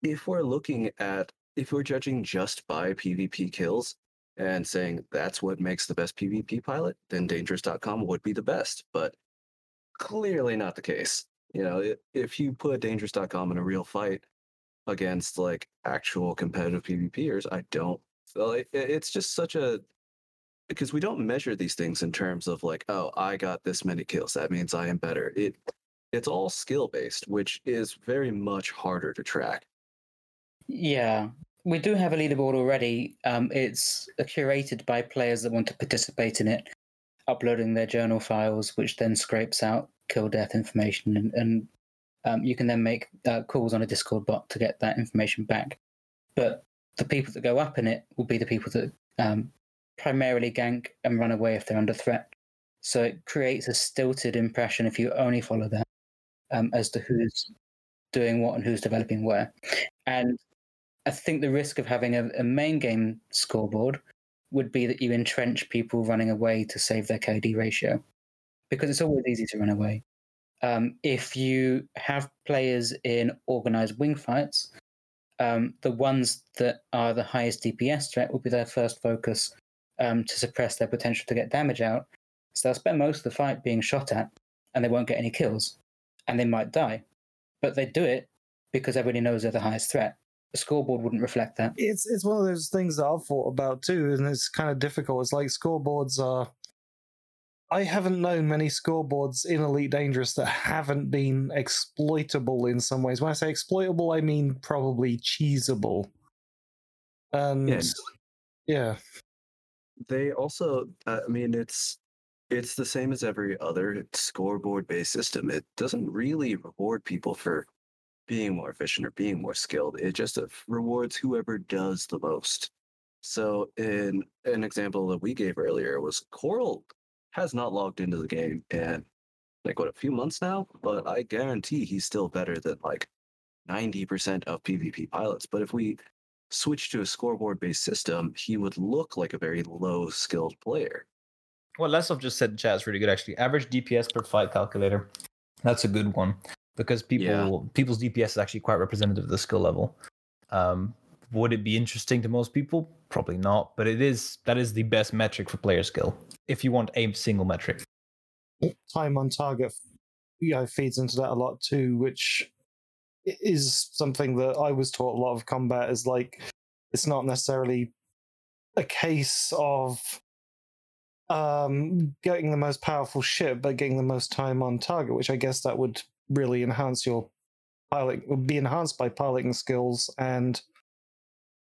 [SPEAKER 7] if we're looking at, if we're judging just by PvP kills and saying that's what makes the best PvP pilot, then Dangerous.com would be the best. But clearly not the case. You know, if you put Dangerous.com in a real fight against like actual competitive PvPers, I don't like it's just such a because we don't measure these things in terms of like, oh, I got this many kills, that means I am better. It it's all skill based, which is very much harder to track.
[SPEAKER 3] Yeah, we do have a leaderboard already. Um, it's uh, curated by players that want to participate in it, uploading their journal files, which then scrapes out kill death information, and, and um, you can then make uh, calls on a Discord bot to get that information back. But the people that go up in it will be the people that um, primarily gank and run away if they're under threat. So it creates a stilted impression if you only follow that um, as to who's doing what and who's developing where. And I think the risk of having a, a main game scoreboard would be that you entrench people running away to save their KD ratio, because it's always easy to run away. Um, if you have players in organized wing fights, um, the ones that are the highest DPS threat will be their first focus um, to suppress their potential to get damage out. So they'll spend most of the fight being shot at, and they won't get any kills, and they might die. But they do it because everybody knows they're the highest threat. The scoreboard wouldn't reflect that.
[SPEAKER 1] It's it's one of those things that I've thought about too, and it's kind of difficult. It's like scoreboards are. I haven't known many scoreboards in Elite Dangerous that haven't been exploitable in some ways. When I say exploitable, I mean probably cheesable. And
[SPEAKER 7] Yeah.
[SPEAKER 1] yeah,
[SPEAKER 7] They also, uh, I mean, it's it's the same as every other scoreboard-based system. It doesn't really reward people for being more efficient or being more skilled. It just uh, rewards whoever does the most. So, in an example that we gave earlier was Coral has not logged into the game in like what a few months now, but I guarantee he's still better than like 90% of PvP pilots. But if we switch to a scoreboard based system, he would look like a very low skilled player.
[SPEAKER 6] What Lesov just said chat is really good actually. Average DPS per fight calculator. That's a good one because people
[SPEAKER 7] Yeah.
[SPEAKER 6] people's DPS is actually quite representative of the skill level. Um, would it be interesting to most people? Probably not, but it is that is the best metric for player skill. If you want a single metric.
[SPEAKER 1] time on target you know feeds into that a lot too which is something that i was taught a lot of combat is like it's not necessarily a case of um getting the most powerful ship but getting the most time on target which i guess that would really enhance your pilot would be enhanced by piloting skills and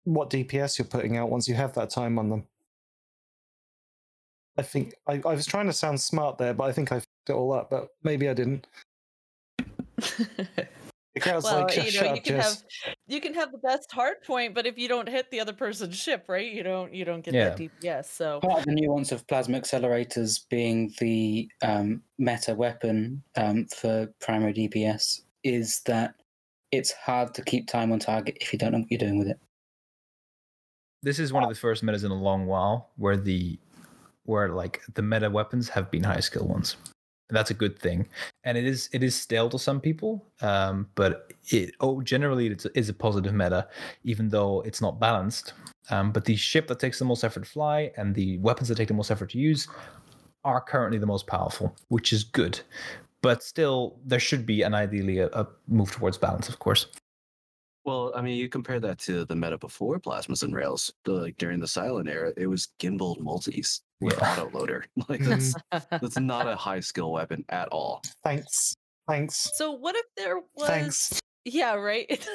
[SPEAKER 1] what dps you're putting out once you have that time on them I think I, I was trying to sound smart there, but I think I fucked it all up. But maybe I didn't. <laughs> The crowd's
[SPEAKER 4] well,
[SPEAKER 1] like,
[SPEAKER 4] you know, you
[SPEAKER 1] up,
[SPEAKER 4] can
[SPEAKER 1] Jess."
[SPEAKER 4] have you can have the best hard point, but if you don't hit the other person's ship, right, you don't you don't get
[SPEAKER 6] Yeah.
[SPEAKER 4] that DPS. So
[SPEAKER 3] Part of the nuance of plasma accelerators being the um, meta weapon um, for primary DPS is that it's hard to keep time on target if you don't know what you're doing with it.
[SPEAKER 6] This is one of the first metas in a long while where the where like the meta weapons have been high skill ones. And that's a good thing. And it is it is stale to some people, um, but it oh generally it is a positive meta, even though it's not balanced. Um, but the ship that takes the most effort to fly and the weapons that take the most effort to use are currently the most powerful, which is good. But still, there should be an ideally a, a move towards balance, of course.
[SPEAKER 7] Well, I mean, you compare that to the meta before plasmas and rails. the- Like during the silent era, it was gimbaled multis with
[SPEAKER 6] Yeah.
[SPEAKER 7] autoloader. <laughs> Like mm-hmm. that's that's not a high skill weapon at all.
[SPEAKER 1] Thanks. Thanks.
[SPEAKER 4] so what if there was
[SPEAKER 1] Thanks.
[SPEAKER 4] Yeah, right. <laughs>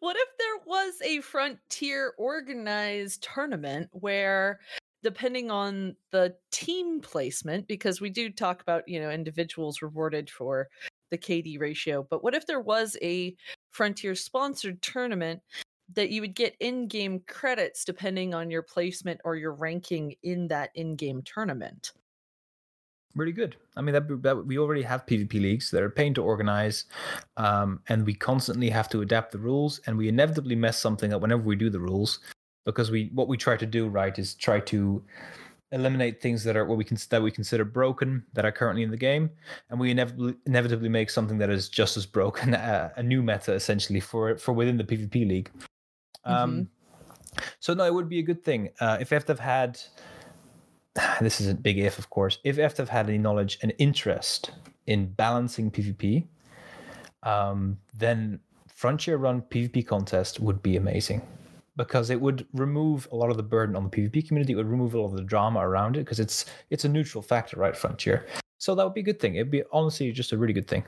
[SPEAKER 4] what if there was a frontier organized tournament where depending on the team placement because we do talk about, you know, individuals rewarded for the KD ratio, but what if there was a frontier sponsored tournament that you would get in-game credits depending on your placement or your ranking in that in-game tournament?
[SPEAKER 6] really good. I mean, that, that we already have PvP leagues that are pain to organize, um, and we constantly have to adapt the rules, and we inevitably mess something up whenever we do the rules, because we what we try to do right is try to eliminate things that are what we can that we consider broken that are currently in the game, and we inevitably inevitably make something that is just as broken <laughs> a, a new meta essentially for for within the PvP league. Um, So no, it would be a good thing uh, if FDev had <sighs> this is a big if, of course. If FDev had any knowledge and interest in balancing PvP, um, then Frontier run PvP contest would be amazing because it would remove a lot of the burden on the PvP community. It would remove a lot of the drama around it because it's it's a neutral factor, right? Frontier. So that would be a good thing. It'd be honestly just a really good thing.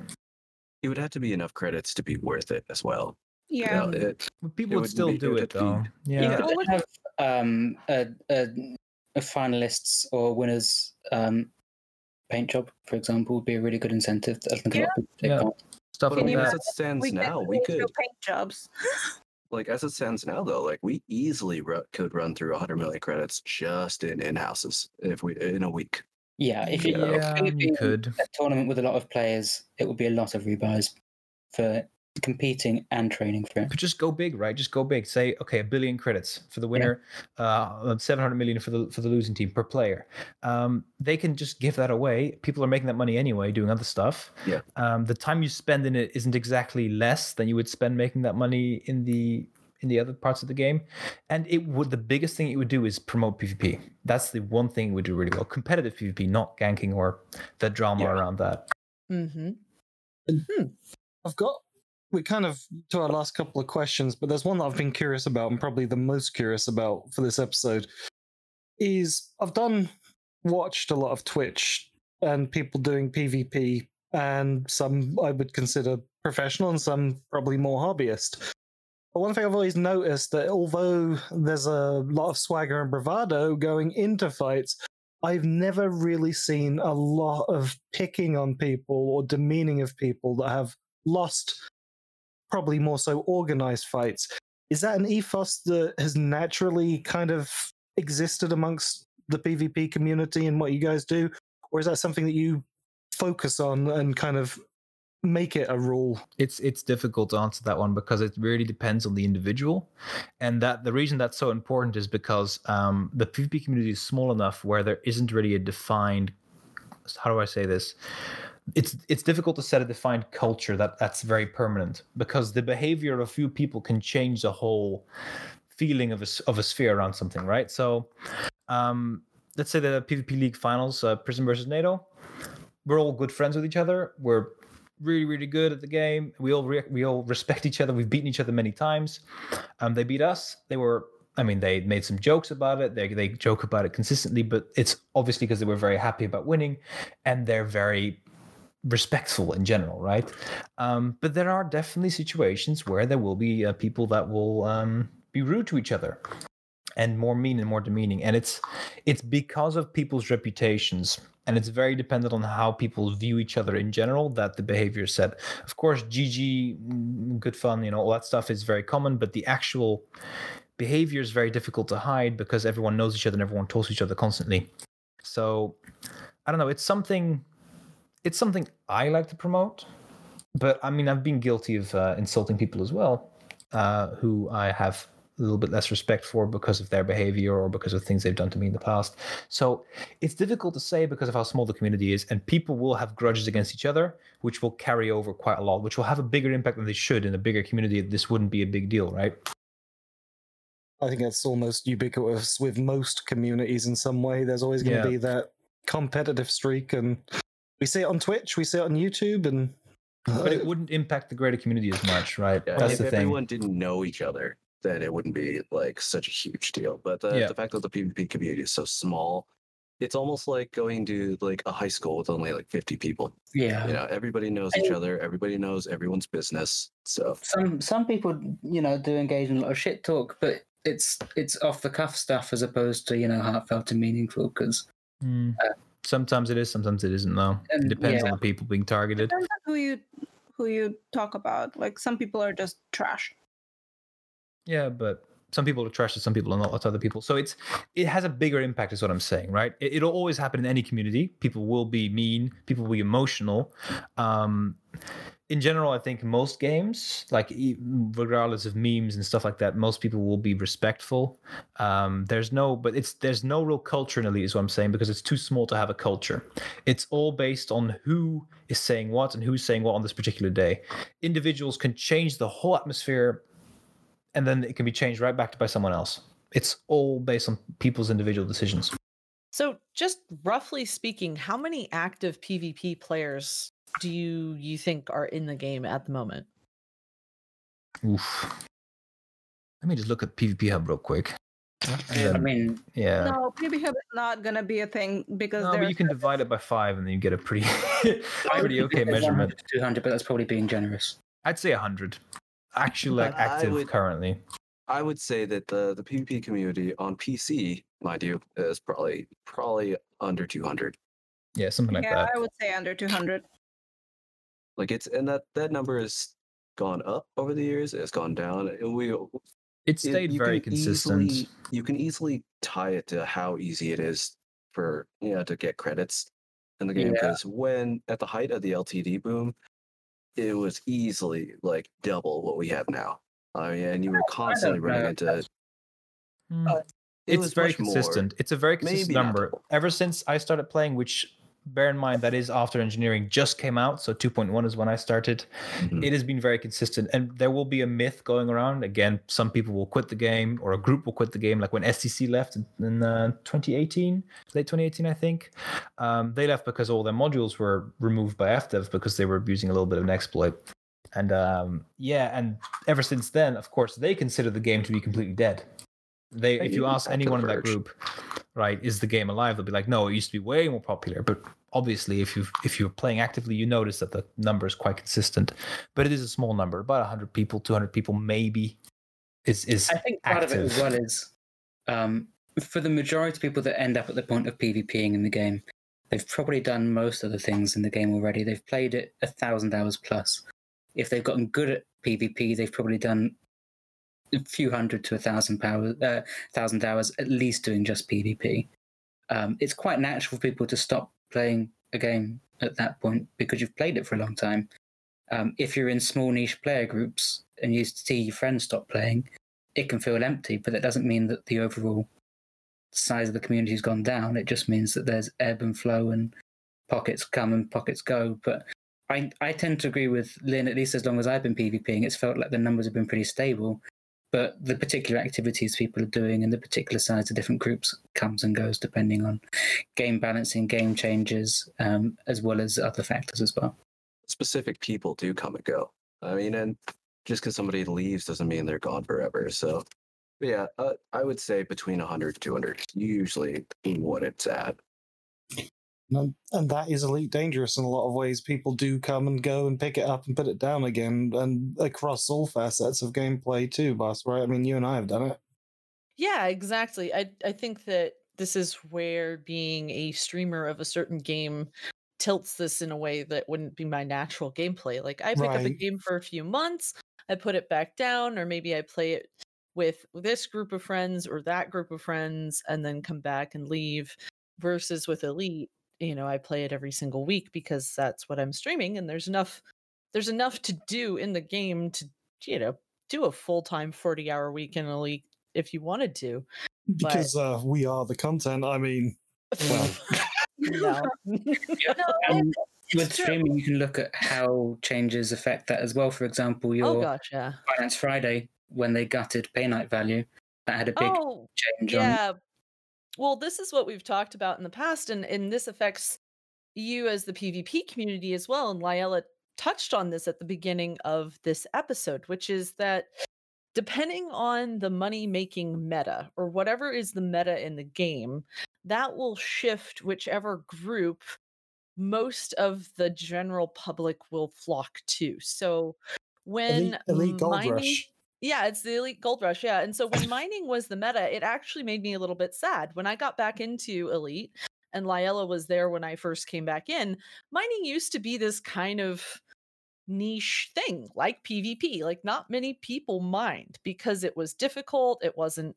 [SPEAKER 7] It would have to be enough credits to be worth it as well. You
[SPEAKER 5] Yeah.
[SPEAKER 7] know, it,
[SPEAKER 6] people
[SPEAKER 7] It
[SPEAKER 6] would
[SPEAKER 7] would
[SPEAKER 6] still
[SPEAKER 7] be- it
[SPEAKER 6] do
[SPEAKER 7] would
[SPEAKER 6] it
[SPEAKER 7] be-
[SPEAKER 6] though.
[SPEAKER 3] You
[SPEAKER 6] Yeah.
[SPEAKER 3] could
[SPEAKER 5] Well,
[SPEAKER 3] have um, a, a, a finalists or winners um, paint job, for example, would be a really good incentive. I think a lot of people take
[SPEAKER 6] Yeah. Stuff
[SPEAKER 7] but
[SPEAKER 6] like
[SPEAKER 7] I
[SPEAKER 6] that.
[SPEAKER 7] as it stands
[SPEAKER 5] We
[SPEAKER 7] now, we could
[SPEAKER 5] paint jobs. <laughs>
[SPEAKER 7] like as it stands now though, like we easily ru- could run through 100 million credits just in in houses if we in a week.
[SPEAKER 3] Yeah, if you,
[SPEAKER 6] Yeah,
[SPEAKER 3] if it would
[SPEAKER 6] you could.
[SPEAKER 3] a tournament with a lot of players, it would be a lot of rebuys for competing and training for it.
[SPEAKER 6] But just go big, right? Just go big. Say, okay, a billion credits for the winner, uh, seven hundred million for the for the losing team per player. Um, they can just give that away. People are making that money anyway, doing other stuff.
[SPEAKER 7] Yeah.
[SPEAKER 6] Um, the time you spend in it isn't exactly less than you would spend making that money in the in the other parts of the game. And it would the biggest thing it would do is promote PvP. That's the one thing it would do really well. Competitive PvP, not ganking or the drama
[SPEAKER 7] Yeah.
[SPEAKER 6] around that.
[SPEAKER 4] Mm-hmm.
[SPEAKER 1] I've got we kind of to our last couple of questions, but there's one that I've been curious about and probably the most curious about for this episode is I've done watched a lot of Twitch and people doing PvP and some I would consider professional and some probably more hobbyist. But one thing I've always noticed that although there's a lot of swagger and bravado going into fights, I've never really seen a lot of picking on people or demeaning of people that have lost probably more so organized fights. Is that an ethos that has naturally kind of existed amongst the PvP community and what you guys do? Or is that something that you focus on and kind of make it a rule?
[SPEAKER 6] it's it's difficult to answer that one because it really depends on the individual and that the reason that's so important is because um, the pvp community is small enough where there isn't really a defined how do i say this it's it's difficult to set a defined culture that that's very permanent because the behavior of a few people can change the whole feeling of a, of a sphere around something right? So um, let's say the pvp league finals uh, prison versus nato. We're all good friends with each other. We're really really good at the game. We all re- we all respect each other. We've beaten each other many times. Um they beat us. They were i mean they made some jokes about it. They they joke about it consistently but it's obviously because they were very happy about winning and they're very respectful in general right? Um but there are definitely situations where there will be uh, people that will um be rude to each other and more mean and more demeaning. And it's it's because of people's reputations and it's very dependent on how people view each other in general that the behavior is set. Of course gg mm, good fun you know all that stuff is very common but the actual behavior is very difficult to hide because everyone knows each other and everyone talks to each other constantly. So i don't know it's something it's something i like to promote but i mean i've been guilty of uh, insulting people as well uh, who i have a little bit less respect for because of their behavior or because of things they've done to me in the past. So it's difficult to say because of how small the community is, and people will have grudges against each other, which will carry over quite a lot, which will have a bigger impact than they should in a bigger community. This wouldn't be a big deal, right?
[SPEAKER 1] I think that's almost ubiquitous with most communities in some way. There's always going to
[SPEAKER 6] Yeah.
[SPEAKER 1] be that competitive streak, and we see it on Twitch, we see it on YouTube, and
[SPEAKER 6] But it wouldn't impact the greater community as much, right?
[SPEAKER 7] Yeah,
[SPEAKER 6] That's
[SPEAKER 7] if
[SPEAKER 6] the thing.
[SPEAKER 7] everyone didn't know each other, then it wouldn't be like such a huge deal. But the,
[SPEAKER 6] Yeah.
[SPEAKER 7] the fact that the PvP community is so small, it's almost like going to like a high school with only like 50 people.
[SPEAKER 3] Yeah.
[SPEAKER 7] You know, everybody knows each other, everybody knows everyone's business. So
[SPEAKER 3] Some some people, you know, do engage in a lot of shit talk, but it's it's off the cuff stuff as opposed to you know heartfelt and meaningful. Because
[SPEAKER 6] Mm.
[SPEAKER 3] Uh,
[SPEAKER 6] sometimes it is, sometimes it isn't, though. It depends
[SPEAKER 3] yeah.
[SPEAKER 6] on the people being targeted.
[SPEAKER 5] Depends on who you who you talk about. Like some people are just trash.
[SPEAKER 6] Yeah, but some people are trash to some people and not other people. So it's it has a bigger impact, is what I'm saying, right? It, it'll always happen in any community. People will be mean, people will be emotional. Um, in general, I think most games, like regardless of memes and stuff like that, most people will be respectful. Um, there's no, but it's there's no real culture in Elite, is what I'm saying, because it's too small to have a culture. It's all based on who is saying what and who's saying what on this particular day. Individuals can change the whole atmosphere and then it can be changed right back to by someone else. It's all based on people's individual decisions.
[SPEAKER 4] So, just roughly speaking, how many active PvP players do you you think are in the game at the moment?
[SPEAKER 6] Oof. Let me just look at PvP Hub real quick. And
[SPEAKER 3] I mean,
[SPEAKER 6] yeah.
[SPEAKER 5] No, PvP Hub is not gonna be a thing because
[SPEAKER 6] No, but you can divide it by five, and then you get a pretty, <laughs> pretty okay measurement.
[SPEAKER 3] 200, but that's probably being generous.
[SPEAKER 6] I'd say hundred. Actually, like
[SPEAKER 7] I
[SPEAKER 6] active
[SPEAKER 7] would-
[SPEAKER 6] currently.
[SPEAKER 7] I would say that the the PvP community on PC, mind you, is probably probably under 200.
[SPEAKER 6] Yeah, something like
[SPEAKER 5] yeah,
[SPEAKER 6] that.
[SPEAKER 5] I would say under 200.
[SPEAKER 7] Like it's and that that number has gone up over the years. It's gone down. and We
[SPEAKER 6] It
[SPEAKER 7] it-
[SPEAKER 6] stayed
[SPEAKER 7] you
[SPEAKER 6] very consistent.
[SPEAKER 7] Easily, you can easily tie it to how easy it is for you know to get credits in the game
[SPEAKER 3] Yeah.
[SPEAKER 7] because when at the height of the LTD boom, it was easily like double what we have now. I mean, and you were constantly running into. Uh, it
[SPEAKER 6] it's very
[SPEAKER 7] much more-
[SPEAKER 6] consistent. It's a very consistent
[SPEAKER 7] maybe
[SPEAKER 6] number. Ever since I started playing, which bear in mind that is after engineering just came out, so 2.1 is when I started.
[SPEAKER 7] Mhm.
[SPEAKER 6] It has been very consistent, and there will be a myth going around. Again, some people will quit the game, or a group will quit the game, like when STC left in, uh, 2018, late 2018, I think. Um, they left because all their modules were removed by FDev because they were abusing a little bit of an exploit. And um, yeah, and ever since then, of course, they consider the game to be completely dead. They, if you ask
[SPEAKER 7] back to the
[SPEAKER 6] anyone in that group, right, is the game alive? They'll be like, no, it used to be way more popular. But obviously, if you if you're playing actively, you notice that the number is quite consistent. But it is a small number, about 100 people, 200 people, maybe. Is is
[SPEAKER 3] I think part of it as well is um, for the majority of people that end up at the point of PvPing in the game, they've probably done most of the things in the game already. They've played it a thousand hours plus. If they've gotten good at PvP, they've probably done a few hundred to a thousand power, uh, thousand hours at least doing just PvP. Um, it's quite natural for people to stop playing a game at that point because you've played it for a long time. Um, if you're in small niche player groups and you see your friends stop playing, it can feel empty, but that doesn't mean that the overall size of the community has gone down. It just means that there's ebb and flow and pockets come and pockets go. But I, I tend to agree with Lin, at least as long as I've been PvPing, it's felt like the numbers have been pretty stable. But the particular activities people are doing and the particular size of different groups comes and goes depending on game balancing, game changes, um, as well as other factors as well.
[SPEAKER 7] specific people do come and go. I mean, and just because somebody leaves doesn't mean they're gone forever. So, yeah, uh, I would say between 100 and 200 is usually what it's at.
[SPEAKER 1] And, and that is Elite Dangerous in a lot of ways. People do come and go and pick it up and put it down again, and across all facets of gameplay too, boss. Right? I mean, you and I have done it.
[SPEAKER 4] Yeah, exactly. I I think that this is where being a streamer of a certain game tilts this in a way that wouldn't be my natural gameplay. Like I pick up a game for a few months, I put it back down, or maybe I play it with this group of friends or that group of friends, and then come back and leave. Versus with Elite, you know, I play it every single week because that's what I'm streaming, and there's enough there's enough to do in the game to you know do a full time 40 hour week in Elite if you wanted to.
[SPEAKER 1] Because uh, we are the content. I mean, well, <laughs> <laughs>
[SPEAKER 4] no.
[SPEAKER 3] Um, with streaming, you can look at how changes affect that as well. For example,
[SPEAKER 4] oh
[SPEAKER 3] your
[SPEAKER 4] gosh, yeah.
[SPEAKER 3] Finance Friday, when they gutted Painite Value, that had a big
[SPEAKER 4] Oh
[SPEAKER 3] change on
[SPEAKER 4] yeah. Well, this is what we've talked about in the past, and and this affects you as the PvP community as well. And Lyella touched on this at the beginning of this episode, which is that depending on the money making meta or whatever is the meta in the game, that will shift whichever group most of the general public will flock to. So when
[SPEAKER 1] elite, elite Gold
[SPEAKER 4] mining,
[SPEAKER 1] Rush.
[SPEAKER 4] Yeah, it's the elite gold rush. Yeah. And so when mining was the meta, it actually made me a little bit sad. When I got back into elite and Lyella was there when I first came back in, mining used to be this kind of niche thing like PvP. Like not many people mined because it was difficult. It wasn't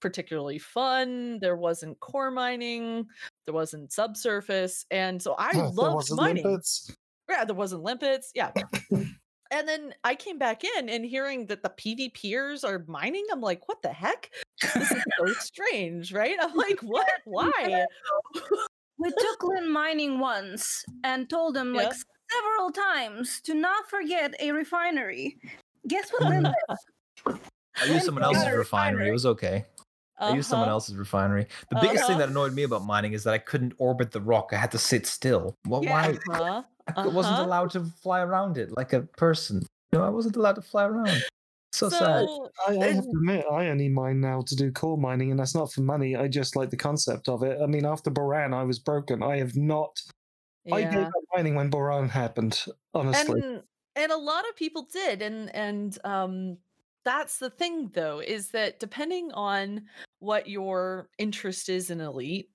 [SPEAKER 4] particularly fun. There wasn't core mining. There wasn't subsurface. And so I <laughs> loved mining.
[SPEAKER 1] limpets.
[SPEAKER 4] Yeah, there wasn't limpets. Yeah. <laughs> <laughs> and then I came back in and hearing that the PvPers are mining, I'm like, what the heck? This is so <laughs> strange, right? I'm like, what? Why?
[SPEAKER 5] We took Lin mining once and told him like
[SPEAKER 4] Yeah.
[SPEAKER 5] several times to not forget a refinery. Guess what Lin did? <laughs>
[SPEAKER 6] I used someone else's
[SPEAKER 5] Yeah,
[SPEAKER 6] refinery. It was okay. I used someone
[SPEAKER 4] Uh-huh.
[SPEAKER 6] else's refinery. The biggest thing
[SPEAKER 4] Uh-huh.
[SPEAKER 6] that annoyed me about mining is that I couldn't orbit the rock. I had to sit still. Well,
[SPEAKER 5] Yeah.
[SPEAKER 6] why?
[SPEAKER 4] Uh-huh.
[SPEAKER 6] I wasn't
[SPEAKER 4] uh-huh.
[SPEAKER 6] allowed to fly around it like a person. No, I wasn't allowed to fly around. So, sad.
[SPEAKER 1] I, I have to admit, I only mine now to do core mining, and that's not for money. I just like the concept of it. I mean, after Borann, I was broken. I have not. Yeah. I gave up mining when Borann happened. Honestly,
[SPEAKER 4] and and a lot of people did and and um that's the thing though is that depending on what your interest is in elite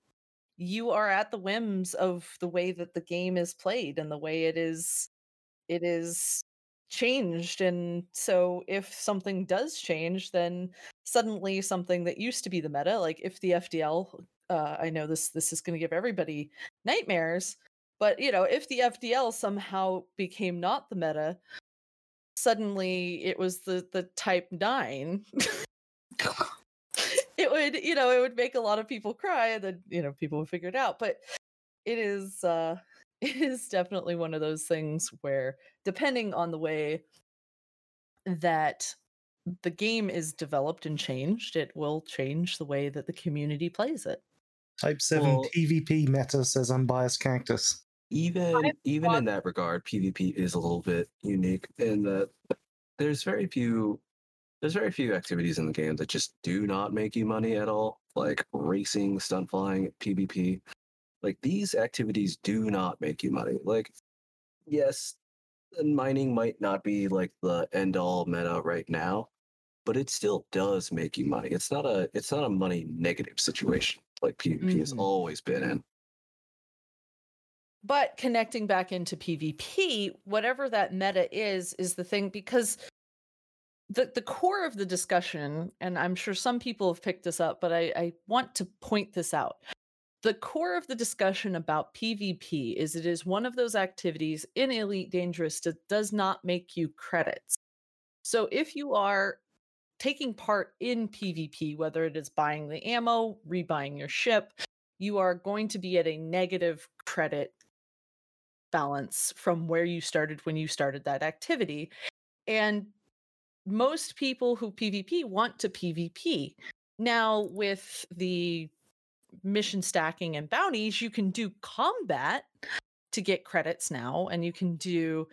[SPEAKER 4] you are at the whims of the way that the game is played and the way it is it is changed. And so if something does change then suddenly something that used to be the meta like if the FDL uh, I know this this is going to give everybody nightmares but you know if the FDL somehow became not the meta suddenly it was the the type 9 <laughs> would, you know, it would make a lot of people cry, and then you know people would figure it out. But it is uh <laughs> it is definitely one of those things where depending on the way that the game is developed and changed, it will change the way that the community plays it.
[SPEAKER 1] Type 7
[SPEAKER 7] Well-
[SPEAKER 1] PvP meta says unbiased cactus.
[SPEAKER 7] even even in that regard, PvP is a little bit unique in that there's very few there's very few activities in the game that just do not make you money at all, like racing, stunt flying, PvP. Like these activities do not make you money. Like yes, mining might not be like the end all meta right now, but it still does make you money. It's not a it's not a money negative situation like PvP has
[SPEAKER 4] Mhm.
[SPEAKER 7] always been in.
[SPEAKER 4] But connecting back into PvP, whatever that meta is, is the thing because the the core of the discussion, and I'm sure some people have picked this up, but I, I want to point this out. The core of the discussion about PvP is it is one of those activities in Elite Dangerous that does not make you credits. So if you are taking part in PvP, whether it is buying the ammo, rebuying your ship, you are going to be at a negative credit balance from where you started when you started that activity. And most people who PvP want to PvP. Now, with the mission stacking and bounties, you can do combat to get credits now, and you can do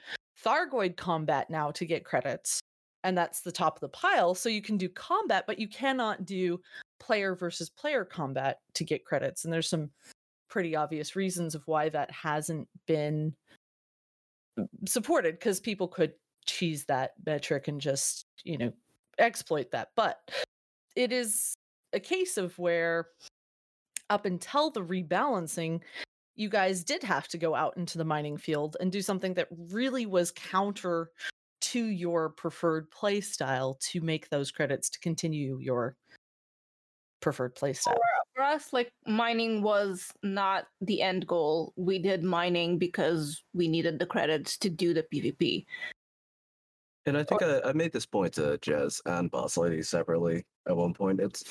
[SPEAKER 4] Thargoid combat now to get credits. And that's the top of the pile. So you can do combat, but you cannot do player versus player combat to get credits. And there's some pretty obvious reasons of why that hasn't been supported because people could cheese that metric and just you know exploit that but it is a case of where up until the rebalancing you guys did have to go out into the mining field and do something that really was counter to your preferred play style to make those credits to continue your preferred play style
[SPEAKER 5] For us, like mining was not the end goal. We did mining because we needed the credits to do the PvP.
[SPEAKER 7] And I think oh. I, I made this point to Jez and Boss Lady separately at one point. It's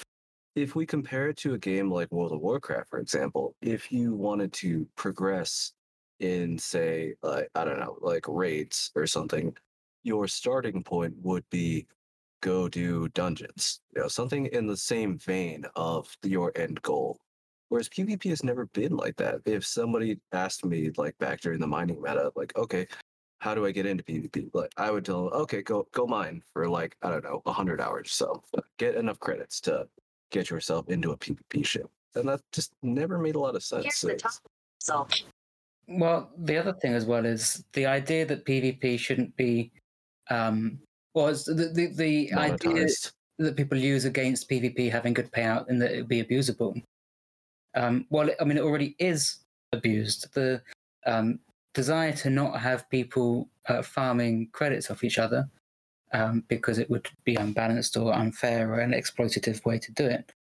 [SPEAKER 7] if we compare it to a game like World of Warcraft, for example, if you wanted to progress in, say, like I don't know, like raids or something, your starting point would be go do dungeons. You know, something in the same vein of your end goal. Whereas PvP has never been like that. If somebody asked me, like back during the mining meta, like, okay, how do I get into PvP? Like I would tell them, okay, go go mine for like I don't know, hundred hours. So get enough credits to get yourself into a PvP ship, and that just never made a lot of sense.
[SPEAKER 8] Here's the
[SPEAKER 7] It's-
[SPEAKER 8] So
[SPEAKER 3] Well, the other thing as well is the idea that PvP shouldn't be, um, was the the, the idea
[SPEAKER 7] monetized.
[SPEAKER 3] that people use against PvP having good payout and that it would be abusable. Um, well, I mean, it already is abused. The um, desire to not have people uh, farming credits off each other um, because it would be unbalanced or unfair or an exploitative way to do it.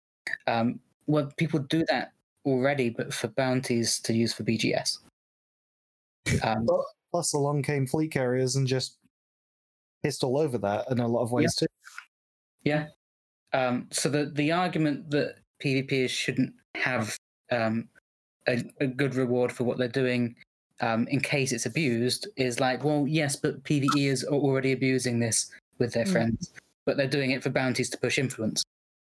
[SPEAKER 3] Um, well, people do that already, but for bounties to use for BGS. Um,
[SPEAKER 1] Plus, along came fleet carriers and just pissed all over that in a lot of ways too.
[SPEAKER 3] Yeah. Um, so the the argument that PvPers shouldn't have um, a, a good reward for what they're doing um, in case it's abused is like, well, yes, but PvEers are already abusing this with their
[SPEAKER 4] Mm.
[SPEAKER 3] friends, but they're doing it for bounties to push influence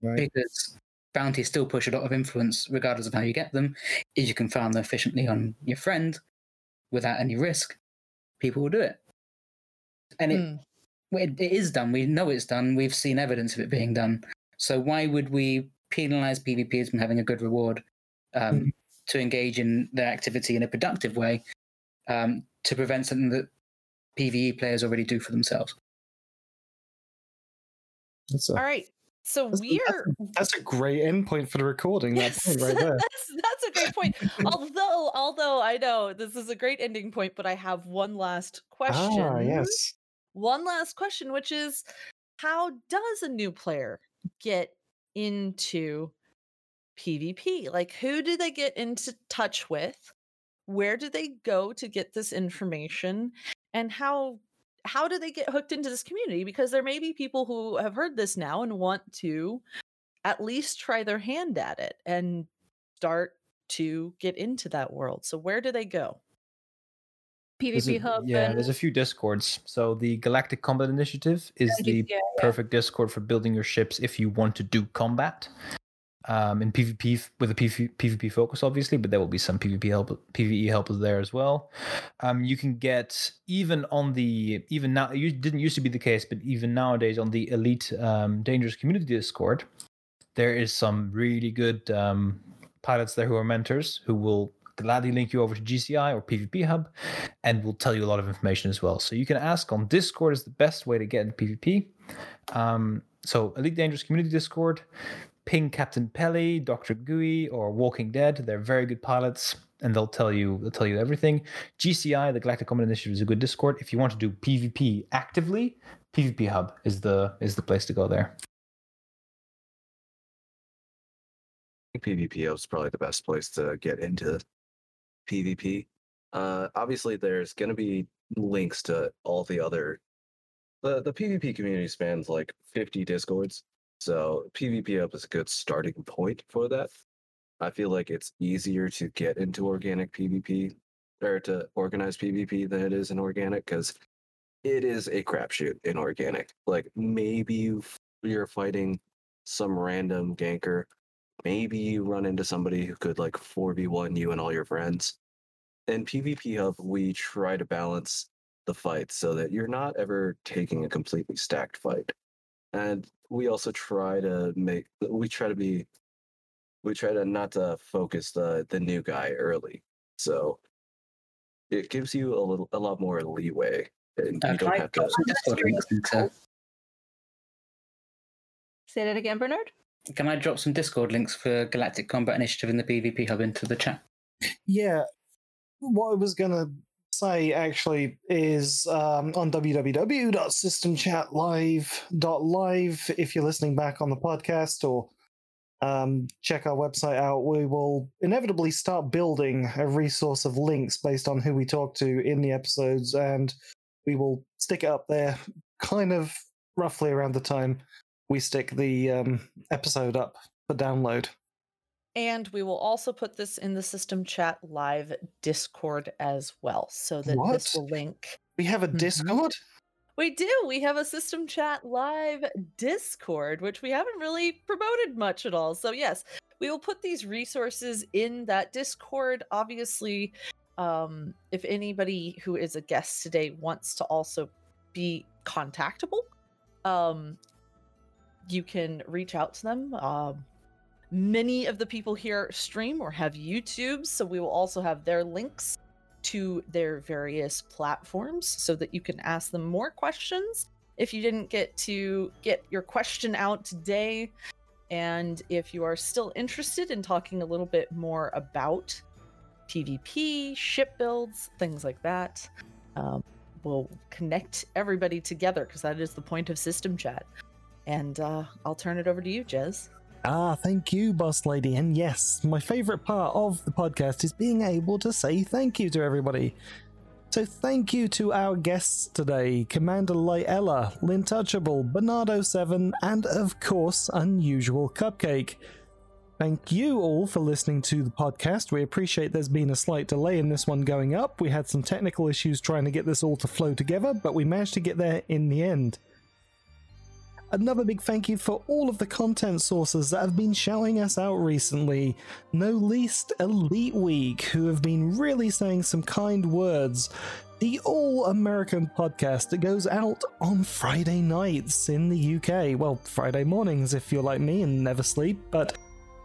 [SPEAKER 1] Right.
[SPEAKER 3] because bounties still push a lot of influence regardless of how you get them. If you can farm them efficiently on your friend without any risk, people will do it. And it
[SPEAKER 4] Hmm.
[SPEAKER 3] it, it is done. We know it's done. We've seen evidence of it being done. So why would we penalize PvPers from having a good reward um, to engage in their activity in a productive way um, to prevent something that PVE players already do for themselves?
[SPEAKER 1] That's a,
[SPEAKER 4] all right so
[SPEAKER 1] that's,
[SPEAKER 4] we're
[SPEAKER 1] that's, a, that's a great endpoint for the recording. That
[SPEAKER 4] Yes,
[SPEAKER 1] point right there. <laughs>
[SPEAKER 4] that's, that's a great point. <laughs> although, although I know this is a great ending point, but I have one last question.
[SPEAKER 1] Ah, yes.
[SPEAKER 4] One last question, which is how does a new player get into PvP? Like, who do they get into touch with? Where do they go to get this information and how how do they get hooked into this community because there may be people who have heard this now and want to at least try their hand at it and start to get into that world so where do they go
[SPEAKER 6] There's
[SPEAKER 5] PvP
[SPEAKER 6] a-
[SPEAKER 5] hub.
[SPEAKER 6] yeah,
[SPEAKER 5] and
[SPEAKER 6] there's a few discords. So the Galactic Combat Initiative is
[SPEAKER 5] Yeah,
[SPEAKER 6] the
[SPEAKER 5] yeah, yeah.
[SPEAKER 6] perfect discord for building your ships if you want to do combat. Um, in PvP with a PvP, PvP focus, obviously, but there will be some PvP help, PvE helpers there as well. Um, you can get even on the even now. It didn't used to be the case, but even nowadays on the Elite um, Dangerous Community Discord, there is some really good um, pilots there who are mentors who will gladly link you over to GCI or PvP Hub and will tell you a lot of information as well. So you can ask on Discord is the best way to get into PvP. Um, so Elite Dangerous Community Discord, ping Captain Pelly, Dr. Gui, or Walking Dead. They're very good pilots and they'll tell you they'll tell you everything. GCI, the Galactic Combat Initiative, is a good Discord. If you want to do PvP actively, PvP Hub is the is the place to go there.
[SPEAKER 7] I think PvP is probably the best place to get into PvP. Uh, obviously, there's going to be links to all the other. The, the PvP community spans like 50 discords, so PvP Hub is a good starting point for that. I feel like it's easier to get into organic PvP or to organize PvP than it is in organic because it is a crapshoot in organic. Like maybe you're fighting some random ganker maybe you run into somebody who could like 4v1 you and all your friends. In PvP Hub, we try to balance the fight so that you're not ever taking a completely stacked fight. And we also try to make we try to be we try to not to focus the the new guy early. So it gives you a little a lot more leeway and
[SPEAKER 3] Uh,
[SPEAKER 7] you don't
[SPEAKER 3] I
[SPEAKER 7] have to <laughs>
[SPEAKER 3] Discord links into
[SPEAKER 5] Say that again, Bernard.
[SPEAKER 3] Can I drop some Discord links for Galactic Combat Initiative in the PvP Hub into the chat?
[SPEAKER 1] Yeah. What I was going to say actually is um, on www.systemchatlive.live, if you're listening back on the podcast or um, check our website out, we will inevitably start building a resource of links based on who we talk to in the episodes, and we will stick it up there kind of roughly around the time we stick the um, episode up for download.
[SPEAKER 4] And we will also put this in the System Chat Live Discord as well, so that this will link.
[SPEAKER 1] We have a
[SPEAKER 4] Mhm.
[SPEAKER 1] Discord?
[SPEAKER 4] We do. We have a System Chat Live Discord, which we haven't really promoted much at all. So yes, we will put these resources in that Discord. Obviously, um, if anybody who is a guest today wants to also be contactable, um, you can reach out to them. Um, many of the people here stream or have YouTube, so we will also have their links to their various platforms so that you can ask them more questions if you didn't get to get your question out today. And if you are still interested in talking a little bit more about PvP, ship builds, things like that, um, we'll connect everybody together because that is the point of System Chat. And uh, I'll turn it over to you, Jez.
[SPEAKER 1] Ah, thank you, boss lady. And yes, my favorite part of the podcast is being able to say thank you to everybody. So thank you to our guests today, Commander Liella, Lintouchable, Bernardo7, and of course, Unusual Cupcake. Thank you all for listening to the podcast. We appreciate there's been a slight delay in this one going up. We had some technical issues trying to get this all to flow together, but we managed to get there in the end. Another big thank you for all of the content sources that have been shouting us out recently, no least Elite Week, who have been really saying some kind words. The All American podcast that goes out on Friday nights in the UK. Well, Friday mornings if you're like me and never sleep, but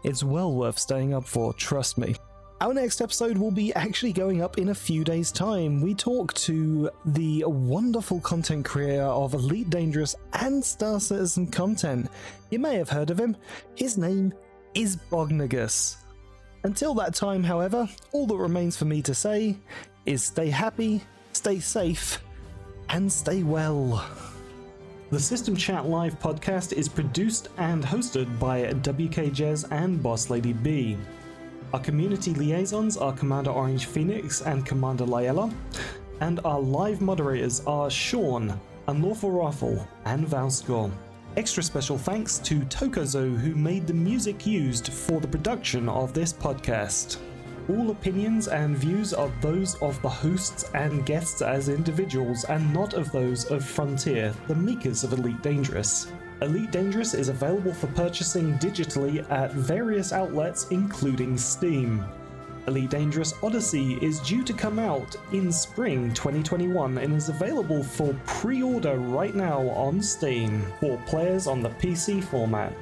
[SPEAKER 1] it's well worth staying up for, trust me. Our next episode will be actually going up in a few days' time. We talk to the wonderful content creator of Elite Dangerous and Star Citizen content. You may have heard of him. His name is Bognagus. Until that time, however, all that remains for me to say is stay happy, stay safe, and stay well. The System Chat Live podcast is produced and hosted by WK Jez and Boss Lady B. Our community liaisons are Commander Orange Phoenix and Commander Layella, and our live moderators are Sean, Unlawful Raffle, and Valscore. Extra special thanks to Tokozo, who made the music used for the production of this podcast. All opinions and views are those of the hosts and guests as individuals, and not of those of Frontier, the makers of Elite Dangerous. Elite Dangerous is available for purchasing digitally at various outlets, including Steam. Elite Dangerous Odyssey is due to come out in spring 2021 and is available for pre order right now on Steam for players on the PC format.